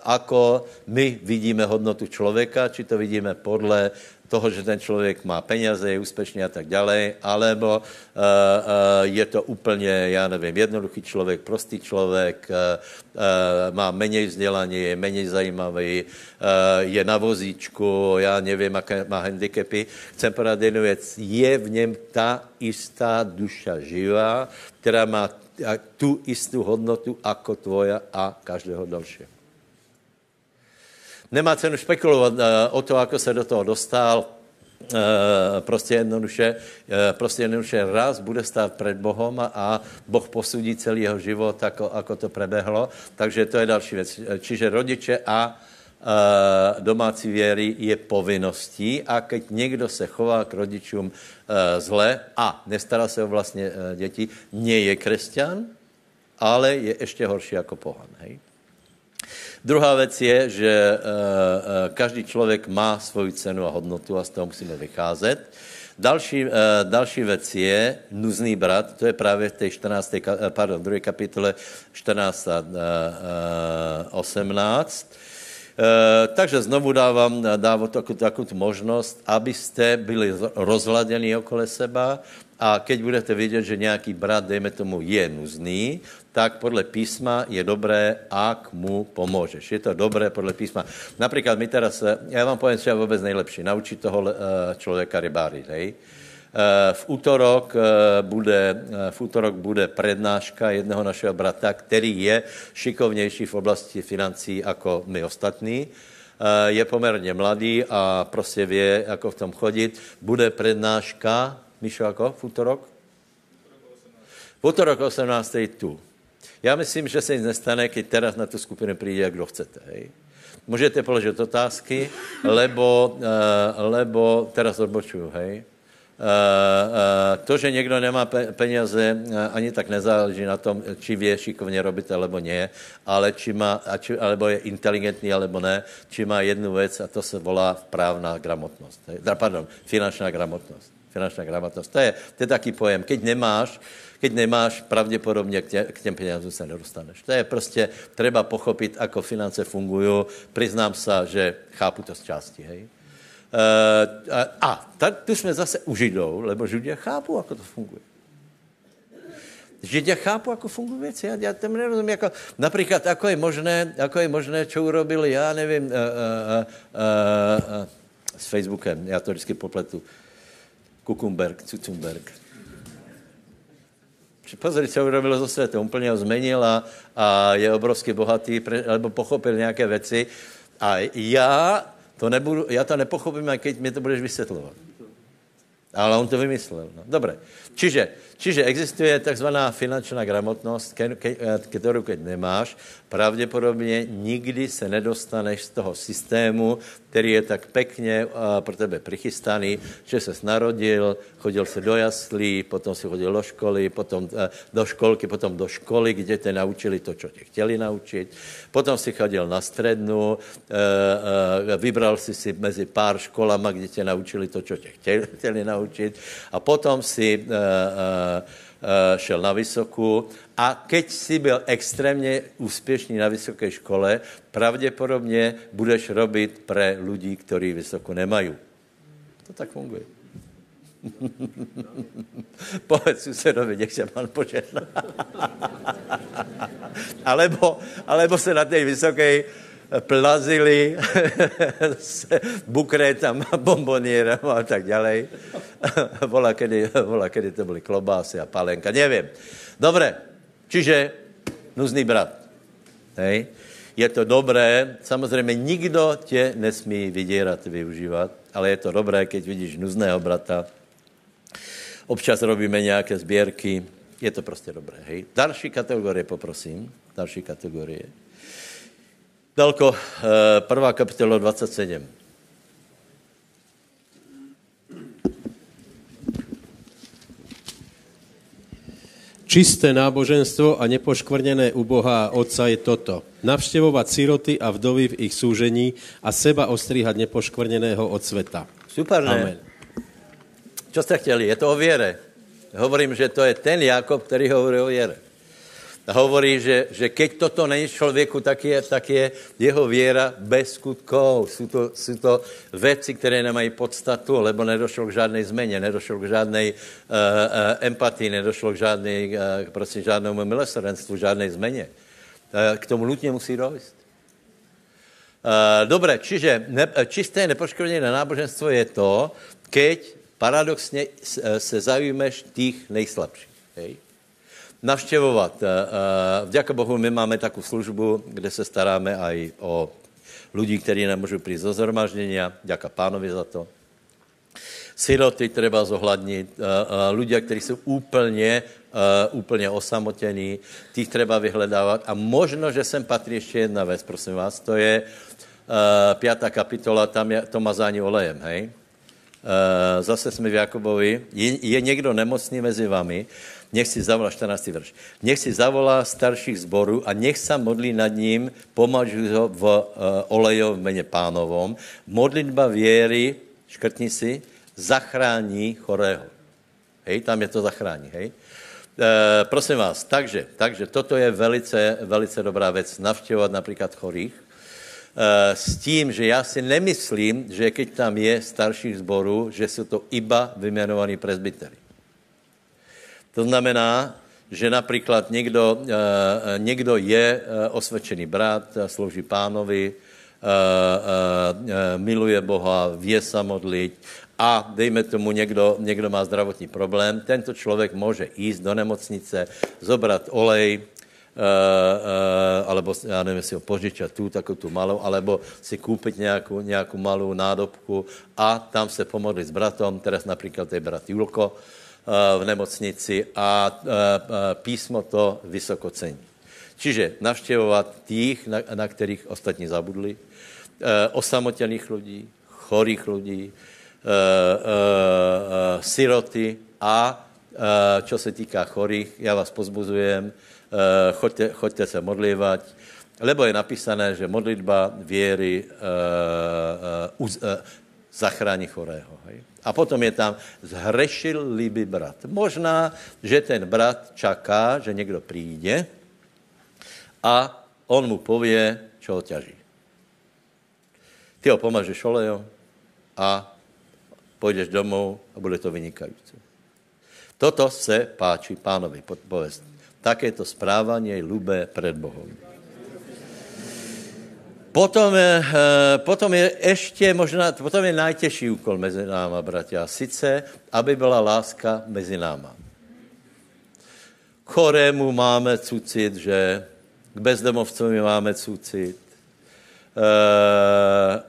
ako my vidíme hodnotu člověka, či to vidíme podle toho, že ten člověk má peněze, je úspěšný a tak dále, alebo uh, uh, je to úplně, já nevím, jednoduchý člověk, prostý člověk, uh, má méně vzdělání, je méně zajímavý, je na vozíčku, já nevím, jaké má handicapy. Chcem podat jednu věc, je v něm ta istá duša živá, která má tu istou hodnotu jako tvoja a každého dalšího. Nemá cenu spekulovat uh, o to, ako se do toho dostal. Uh, prostě jednoduše, uh, prostě jednoduše raz bude stát před Bohem a, Boh posudí celý jeho život, ako, ako to prebehlo. Takže to je další věc. Čiže rodiče a domácí věry je povinností a keď někdo se chová k rodičům zle a nestará se o vlastně děti, nie je křesťan, ale je ještě horší jako pohan. Hej? Druhá věc je, že uh, uh, každý člověk má svoji cenu a hodnotu a z toho musíme vycházet. Další, uh, další věc je nuzný brat, to je právě v té 14. pardon, druhé kapitole 14 a uh, uh, 18. Uh, takže znovu dávám, dávám takovou, takovou možnost, abyste byli rozhladěni okolo seba a keď budete vidět, že nějaký brat, dejme tomu, je nuzný, tak podle písma je dobré, ak mu pomůžeš. Je to dobré podle písma. Například my teraz, já vám povím, co je vůbec nejlepší, naučit toho eh, člověka rybářit, hej? Eh, v útorok eh, bude, v útorok bude prednáška jednoho našeho brata, který je šikovnější v oblasti financí jako my ostatní. Je poměrně mladý a prostě ví, jako v tom chodit. Bude prednáška, Míšo, jako v útorok? V útorok 18. tu. Já myslím, že se nic nestane, když teraz na tu skupinu přijde, kdo chcete. Hej? Můžete položit otázky, lebo, uh, lebo teraz odbočuju, hej? Uh, uh, to, že někdo nemá peněze, ani tak nezáleží na tom, či vě šikovně robit, alebo ne, ale či má, či, alebo je inteligentní, alebo ne, či má jednu věc a to se volá právná gramotnost. Hej? Pardon, finančná gramotnost. Finančná gramotnost. To je, to je taký pojem. Keď nemáš, keď nemáš, pravděpodobně k, tě, k těm penězům se nedostaneš. To je prostě, treba pochopit, ako finance fungují. Přiznám se, že chápu to z části, hej. a ta, tu jsme zase u Židou, lebo Židé chápu, jak to funguje. Židia chápu, ako fungují věci. Já, já tam nerozumím. Jako, například, jako je možné, jako je možné, čo urobili, já nevím, uh, uh, uh, uh, s Facebookem, já to vždycky popletu. Kukumberg, Cucumberg. Pozri, co urobil so světem. Úplně ho zmenil a, a je obrovsky bohatý, lebo pochopil nějaké věci. A já to, nebudu, já to nepochopím, a mi to budeš vysvětlovat. Ale on to vymyslel. No. Dobré. Čiže Čiže existuje takzvaná finančná gramotnost, kterou keď nemáš, pravděpodobně nikdy se nedostaneš z toho systému, který je tak pekně pro tebe prichystaný, že se narodil, chodil se do jaslí, potom si chodil do školy, potom do školky, potom do školy, kde te naučili to, co tě chtěli naučit. Potom si chodil na střednu, vybral si si mezi pár školama, kde tě naučili to, co tě chtěli, naučit. A potom si Eh, šel na vysokou a keď si byl extrémně úspěšný na vysoké škole, pravděpodobně budeš robit pre lidí, kteří vysokou nemají. To tak funguje. *laughs* Povedz susedovi, nech se pan požehná. *laughs* alebo, alebo se na té vysoké plazili *laughs* s bukrétama, bombonierama a tak ďalej. *laughs* vola, kedy, vola, kedy to byly klobásy a palenka, nevím. Dobré, čiže nuzný brat. Hej. Je to dobré, samozřejmě nikdo tě nesmí vydírat, využívat, ale je to dobré, keď vidíš nuzného brata. Občas robíme nějaké sběrky, je to prostě dobré. Hej. Další kategorie, poprosím. Další kategorie. Dalko, eh, prvá kapitola 27. Čisté náboženstvo a nepoškvrnené u Boha a Otca je toto. Navštěvovat siroty a vdovy v ich súžení a seba ostříhat nepoškvrneného od sveta. Super, ne? Amen. Čo jste chtěli? Je to o věre. Hovorím, že to je ten Jakob, který hovorí o věre hovorí, že, že keď toto není člověku, tak je, tak je jeho věra bez skutkov. Jsou to, jsou to věci, které nemají podstatu, lebo nedošlo k žádné změně, nedošlo k žádné uh, uh, empatii, nedošlo k žádné, uh, prostě žádnému milosrdenstvu, žádné změně. Uh, k tomu nutně musí dojít. Uh, dobré, čiže ne, čisté nepoškodené náboženstvo je to, keď paradoxně se zajímeš těch nejslabších. Hej? Navštěvovat. Eh, eh, vďaka Bohu, my máme takovou službu, kde se staráme aj o lidi, kteří nemůžou přijít do zhromaždění. Děka pánovi za to. Siroty treba zohlednit, ľudia, kteří jsou úplně, úplně osamotení, těch treba vyhledávat. A možno, že sem patří ještě jedna věc, prosím vás, to je pátá kapitola, tam je to mazání olejem, hej? Zase jsme v Jakobovi. Je, je někdo nemocný mezi vami, nech si zavolá, 14. verš, nech si zavolá starších zborů a nech se modlí nad ním, pomažu ho v uh, oleju v jméně pánovom. Modlitba věry, škrtni si, zachrání chorého. Hej, tam je to zachrání, hej. E, prosím vás, takže, takže toto je velice, velice dobrá věc, navštěvovat například chorých, e, s tím, že já si nemyslím, že keď tam je starších zborů, že jsou to iba vyjmenovaní presbytery. To znamená, že například někdo, eh, někdo je eh, osvědčený brat, slouží pánovi, eh, miluje Boha, vě se modlit a dejme tomu, někdo, někdo má zdravotní problém, tento člověk může jít do nemocnice, zobrat olej, Uh, uh, alebo já nevím, jestli ho požičat tu, takovou tu malou, alebo si koupit nějakou, nějakou malou nádobku a tam se pomodlit s bratom, teraz například je brat Julko, v nemocnici a písmo to vysoko cení. Čiže navštěvovat těch, na, na kterých ostatní zabudli, osamotěných lidí, chorých lidí, siroty a čo se týká chorých, já vás pozbuzujem, choďte, choďte se modlívat, lebo je napísané, že modlitba věry uh, uh, uh, zachrání chorého. Hej? A potom je tam, zhrešil by brat. Možná, že ten brat čaká, že někdo přijde a on mu pově, čo ho ťaží. Ty ho pomažeš olejom, a půjdeš domů a bude to vynikající. Toto se páči pánovi, povést. Takéto správání je ľubé před Bohem. Potom eh, potom je ještě možná, potom je najtěžší úkol mezi náma, bratia. Sice, aby byla láska mezi náma. K chorému máme cucit, že k bezdomovcovi máme cucit. E,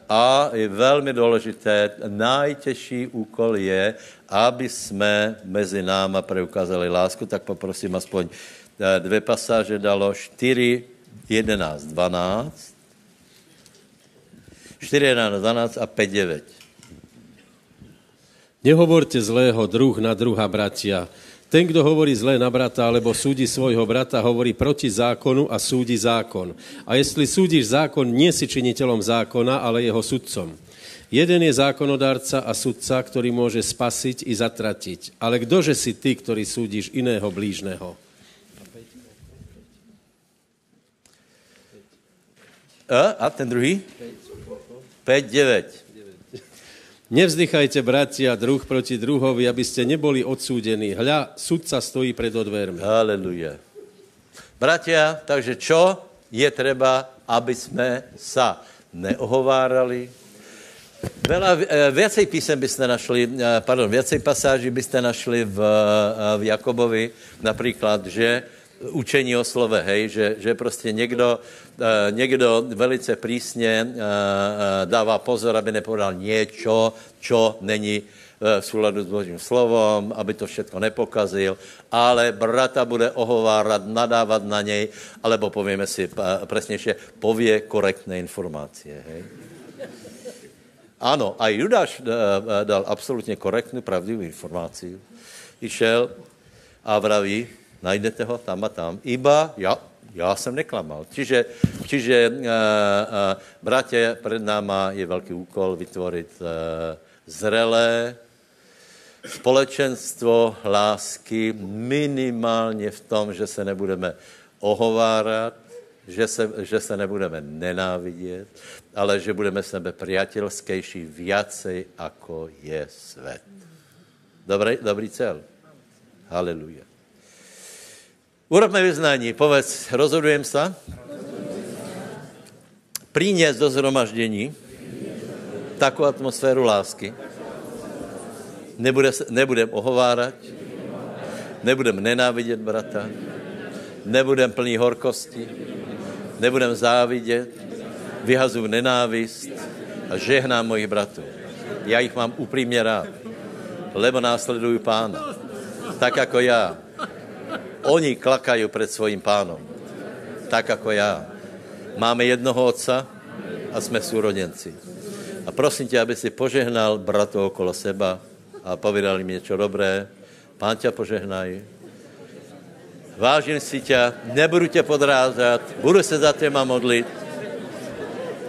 a je velmi důležité, najtěžší úkol je, aby jsme mezi náma preukázali lásku, tak poprosím aspoň eh, dvě pasáže dalo 4, 11, 12. 4, 11, 12 a 5, 9. Nehovorte zlého druh na druha, bratia. Ten, kdo hovorí zlé na brata alebo súdi svojho brata, hovorí proti zákonu a súdi zákon. A jestli súdiš zákon, nie si činiteľom zákona, ale jeho sudcom. Jeden je zákonodárca a sudca, ktorý môže spasiť i zatratiť. Ale kdože si ty, ktorý súdiš iného blížneho? A, a ten druhý? 5, 9. Nevzdychajte, bratia, druh proti druhovi, aby ste neboli odsúdení. Hľa, sudca stojí pred odvermi. Haleluja. Bratia, takže čo je treba, aby jsme sa neohovárali? Veľa, eh, viacej písem byste našli, eh, pardon, viacej pasáží byste našli v, eh, v Jakobovi, například, že učení o slove, hej, že, že prostě někdo, uh, někdo velice přísně uh, uh, dává pozor, aby nepovedal něco, čo není v souladu s Božím slovom, aby to všechno nepokazil, ale brata bude ohovárat, nadávat na něj, alebo povíme si přesnější, pově korektné informace. Hej. Ano, a Judáš dal absolutně korektnou, pravdivou informaci. Išel a vraví, najdete ho tam a tam. Iba já, já jsem neklamal. Čiže, čiže uh, uh, bratě, před náma je velký úkol vytvořit uh, zrelé společenstvo lásky minimálně v tom, že se nebudeme ohovárat, že se, že se nebudeme nenávidět, ale že budeme sebe priateľskejší viacej, ako je svět. Dobrý, dobrý cel. Haleluja. Urobme vyznání, povedz, rozhodujem se. Přines do zhromaždění takovou atmosféru lásky. Nebude, nebudem ohovárat, nebudem nenávidět brata, nebudem plný horkosti, nebudem závidět, vyhazuju nenávist a žehnám mojich bratů. Já jich mám upřímně rád, lebo následuju pána. Tak jako já Oni klakají před svým pánom. Tak jako já. Máme jednoho otca a jsme súrodenci. A prosím tě, aby si požehnal bratov okolo seba a povedal jim něco dobré. Pán tě požehnaj. Vážím si tě, nebudu tě podrázat, budu se za těma modlit.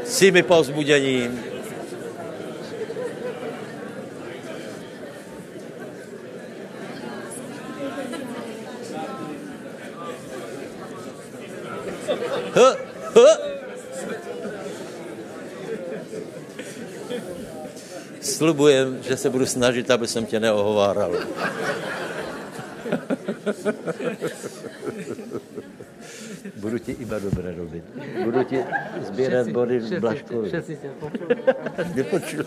Jsi mi povzbudením, Slibujem, že se budu snažit, aby jsem tě neohováral. Budu ti iba dobré robit. Budu ti sbírat body v Blaškovi. Všetci tě Nepočuli.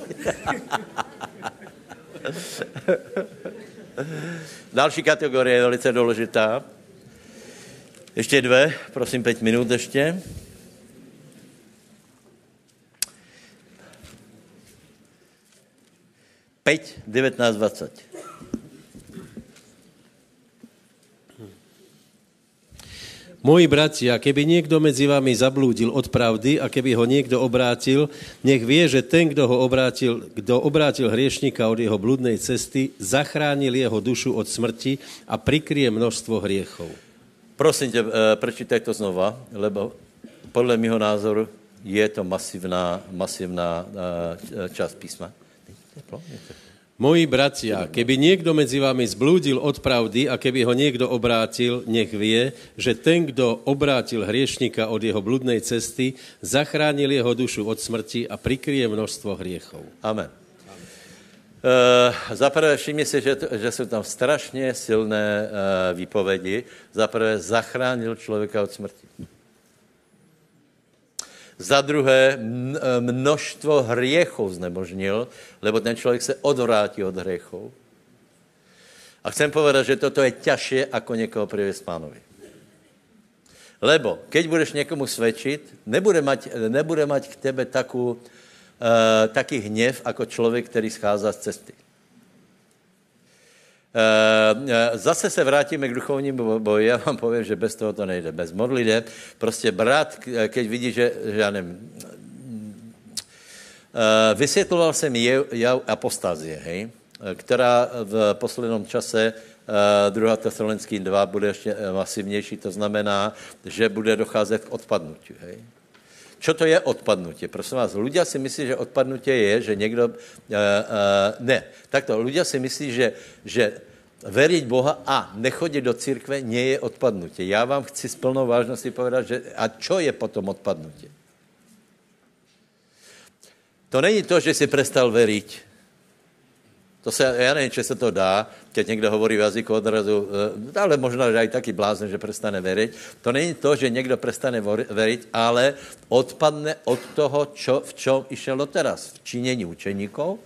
Další kategorie je velice důležitá. Ještě dvě, prosím, pět minut ještě. Pět, 19, 20. Moji bratia, keby někdo mezi vámi zablúdil od pravdy a keby ho někdo obrátil, nech vie, že ten, kdo ho obrátil, kdo obrátil hriešníka od jeho bludnej cesty, zachránil jeho dušu od smrti a prikryje množstvo hriechov. Prosím tě, eh, prečítaj to znova, lebo podle mého názoru je to masivná, masivná eh, část písma. Moji bratia, keby někdo mezi vámi zblúdil od pravdy a keby ho někdo obrátil, nech vie, že ten, kdo obrátil hriešníka od jeho bludnej cesty, zachránil jeho dušu od smrti a prikryje množstvo hriechov. Amen. Uh, zaprvé všimni si, že, že jsou tam strašně silné uh, výpovědi. Zaprvé zachránil člověka od smrti. Za druhé množstvo hriechov znemožnil, lebo ten člověk se odvrátí od hriechov. A chcem povedat, že toto je ťažšie, ako někoho priviesť pánovi. Lebo keď budeš někomu svědčit, nebude mať, nebude mať k tebe takú, uh, taký hněv, jako člověk, který schází z cesty. Uh, zase se vrátíme k duchovnímu boji. Já vám povím, že bez toho to nejde. Bez modliteb. Prostě brat, keď vidí, že, že já nevím, uh, vysvětloval jsem jav apostázie, hej, která v posledním čase uh, 2. Tesalonický 2 bude ještě masivnější, to znamená, že bude docházet k odpadnutí. Hej. Čo to je odpadnutí? Prosím vás, ľudia si myslí, že odpadnutí je, že někdo... Uh, uh, ne, takto, ľudia si myslí, že, že veriť Boha a nechodit do církve nie je odpadnutí. Já vám chci s plnou vážností povedat, že a čo je potom odpadnutí? To není to, že si prestal veriť. To se, já nevím, či se to dá, keď někdo hovorí v jazyku odrazu, eh, ale možná, že aj taky blázne, že prestane veriť. To není to, že někdo prestane veriť, ale odpadne od toho, čo, v čom išel doteraz. V činění učeníkov,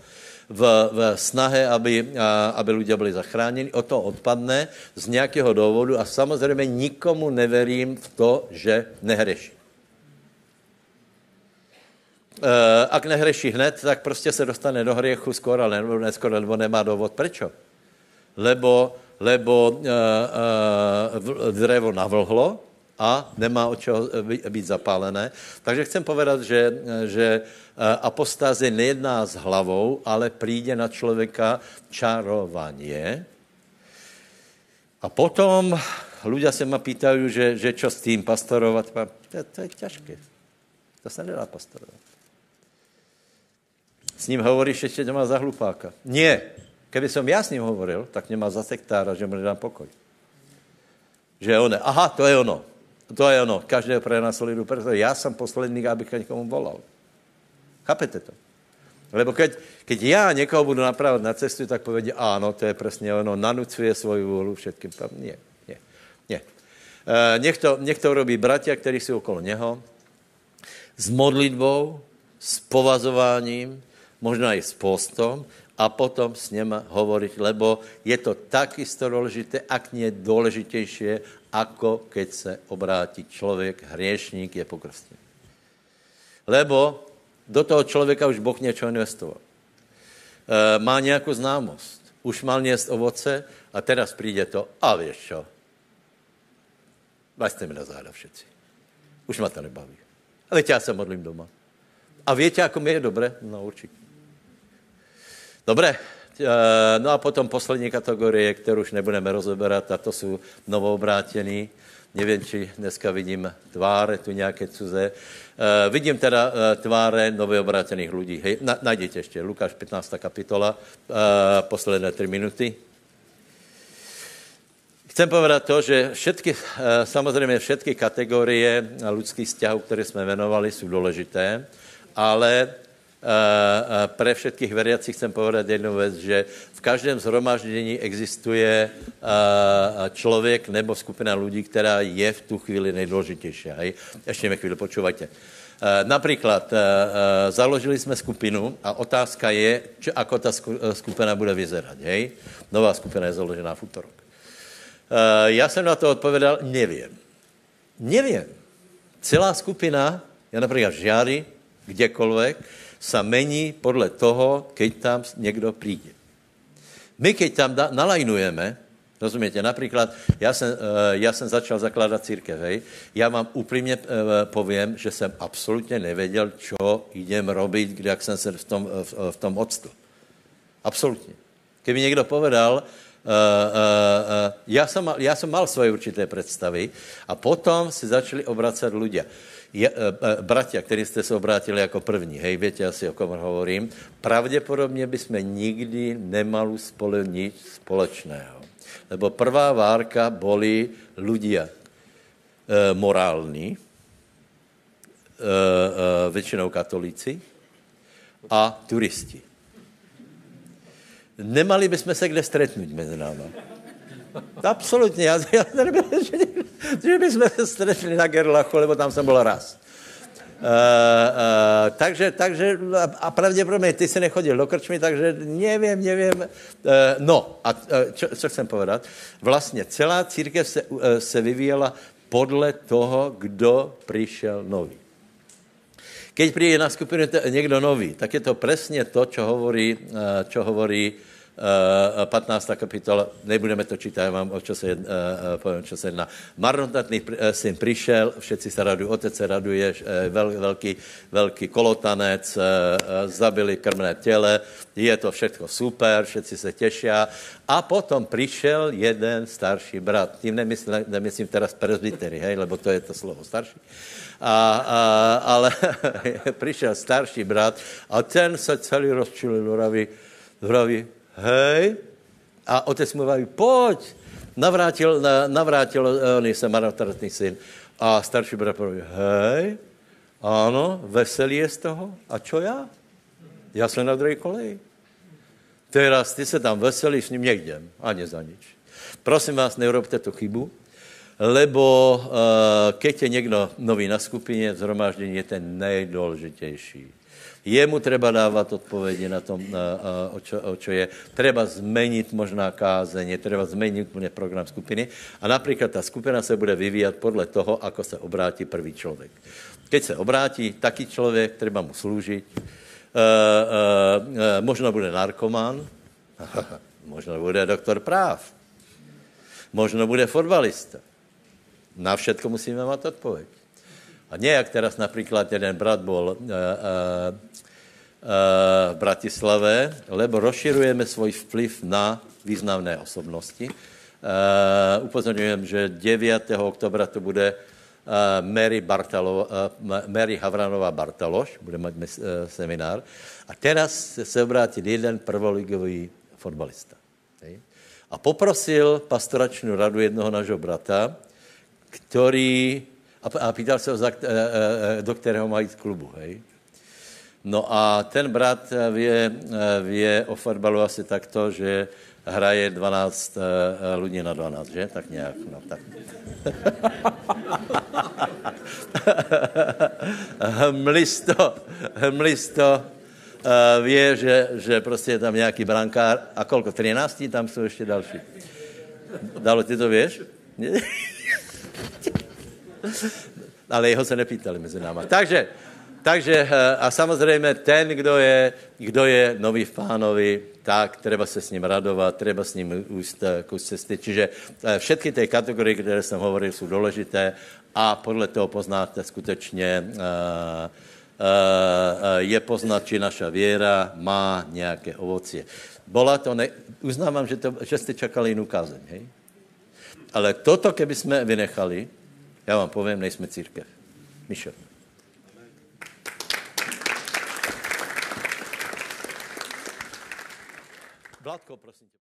v, v snahe, aby, a, aby lidé byli zachráněni, o to odpadne z nějakého důvodu a samozřejmě nikomu neverím v to, že nehreší. Eh, ak nehreší hned, tak prostě se dostane do hriechu skoro, nebo neskoro, nebo nemá důvod. Prečo? Lebo, lebo uh, uh, drevo navlhlo a nemá od čeho být zapálené. Takže chcem povedat, že, že apostáze nejedná s hlavou, ale přijde na člověka čarovanie. A potom ľudia se ma pýtají, že, že čo s tím pastorovat. To, to je těžké. To se nedá pastorovat. S ním hovoríš, ještě tě má za hlupáka. Nie. Keby som já s ním hovoril, tak mě má za sektára, že mu nedám pokoj. Že on, aha, to je ono. To je ono. Každého prenasleduju, protože já jsem poslední, abych někomu volal. Chápete to? Lebo keď, keď já někoho budu napravovat na cestu, tak povedě, ano, to je přesně ono, nanucuje svoji vůlu všetkým. Nie, nie, nie. E, to, nech to robí bratia, kteří jsou okolo něho, s modlitbou, s povazováním, možná i s postom a potom s něma hovoriť, lebo je to takisto důležité, ak nie důležitější, ako keď se obrátí člověk, hriešník, je pokrstený. Lebo do toho člověka už Boh něco investoval. E, má nějakou známost, už mal něst ovoce a teraz přijde to, a víš čo, Vajste mi na záda všetci. Už ma to nebaví. Ale já se modlím doma. A víte, jako mi je dobré? No určitě. Dobré, eh, no a potom poslední kategorie, kterou už nebudeme rozeberat, a to jsou novoobrátění. Nevím, či dneska vidím tváře tu nějaké cuze. Uh, vidím teda uh, tváře obrácených lidí. Hej, na, najděte ještě, Lukáš 15. kapitola, posledné tři minuty. Chcem povedat to, že všetky, uh, samozřejmě všetky kategorie lidských vzťahů, které jsme jmenovali, jsou důležité, ale pre všetkých veriacich chcem povedat jednu věc, že v každém zhromaždění existuje člověk nebo skupina lidí, která je v tu chvíli nejdůležitější. Hej? Ještě mi chvíli počúvajte. Například založili jsme skupinu a otázka je, čo, ako ta skupina bude vyzerat. Hej? Nová skupina je založená v útorok. Já jsem na to odpovědal, nevím. Nevím. Celá skupina, já například v Žiari, kdekoľvek, sa mení podle toho, keď tam někdo přijde. My, keď tam da, nalajnujeme, rozumějte, například, já jsem, uh, já jsem začal zakládat církev, hej, já vám upřímně uh, povím, že jsem absolutně nevěděl, čo idem robiť, jak jsem se v tom, v, v tom odstl. Absolutně. Kdyby někdo povedal, Uh, uh, uh, já, jsem, já jsem mal svoje určité představy a potom si začali obracet ľudia je, e, e, bratia, kteří jste se obrátili jako první, hej, větě asi, o kom hovorím, pravděpodobně bychom nikdy nemali spolu nic společného. Lebo prvá várka boli ľudia e, morální, e, e, většinou katolíci, a turisti. nemali bychom se kde stretnout mezi náma. Absolutně. Já, já nevím, že, že bychom se stretli na Gerlachu, lebo tam jsem byl raz. Uh, uh, takže, takže, a pravděpodobně ty se nechodil do krčmy, takže nevím, nevím. Uh, no, a uh, čo, co chcem povedat? Vlastně celá církev se, uh, se vyvíjela podle toho, kdo přišel nový. Keď přijde na skupinu někdo nový, tak je to přesně to, čo hovorí, uh, čo hovorí 15. Eh, kapitola, nebudeme to čítat, já vám o čo se, jedná, eh, povím, čo se jedná. Eh, syn přišel, všetci se radují, otec se raduje, vel, velký, velký kolotanec, zabili krmné těle, je to všechno super, všetci se těší. A potom přišel jeden starší brat. Tím nemyslím, nemyslím teraz presbytery, hej, lebo to je to slovo starší. A, a, ale *laughs* přišel starší brat a ten se celý rozčulil, vraví, vraví, hej, a otec mu vraví, pojď, navrátil, navrátil eh, on se marnotratný syn. A starší brat praví, hej, ano, veselý je z toho. A čo já? Já jsem na druhé koleji. Teraz ty se tam veselíš, s ním nejdem, ani za nič. Prosím vás, neurobte tu chybu, lebo uh, keď je někdo nový na skupině, zhromáždění je ten nejdůležitější. Jemu treba dávat odpovědi na tom, o čo, o čo je. Treba změnit možná kázeně, treba změnit úplně program skupiny. A například ta skupina se bude vyvíjat podle toho, ako se obrátí prvý člověk. Keď se obrátí taký člověk, treba mu sloužit. E, e, e, možno bude narkoman, *laughs* možno bude doktor práv, možno bude fotbalista. Na všetko musíme mít odpověď. A nějak teraz například jeden brat byl uh, uh, v Bratislave, lebo rozširujeme svůj vplyv na významné osobnosti. Uh, upozorňujem, že 9. oktobra to bude uh, Mary, Bartalo, uh, Mary Havranová Bartaloš, bude mít seminár. A teraz se obrátil jeden prvoligový fotbalista. A poprosil pastoračnou radu jednoho nášho brata, který a, pýtal se ho, do kterého mají klubu. Hej. No a ten brat vě, vě o fotbalu asi takto, že hraje 12 lidí na 12, že? Tak nějak, no tak. *laughs* hmlisto, hmlisto vě, že, že prostě je tam nějaký brankár. A kolko? 13? Tam jsou ještě další. Dalo, ty to věš? *laughs* Ale jeho se nepýtali mezi náma. Takže, takže eh, a samozřejmě ten, kdo je, kdo je nový v pánovi, tak treba se s ním radovat, treba s ním ujít eh, kus cesty. Čiže eh, všechny ty kategorie, které jsem hovoril, jsou důležité a podle toho poznáte skutečně, je poznat, či naša věra má nějaké ovocie. Bola to, ne, uznávám, že, to, že jste čakali jinou kázeň, hej? Ale toto, keby jsme vynechali, já vám povím, nejsme církev. Mišo. Vládko, prosím tě.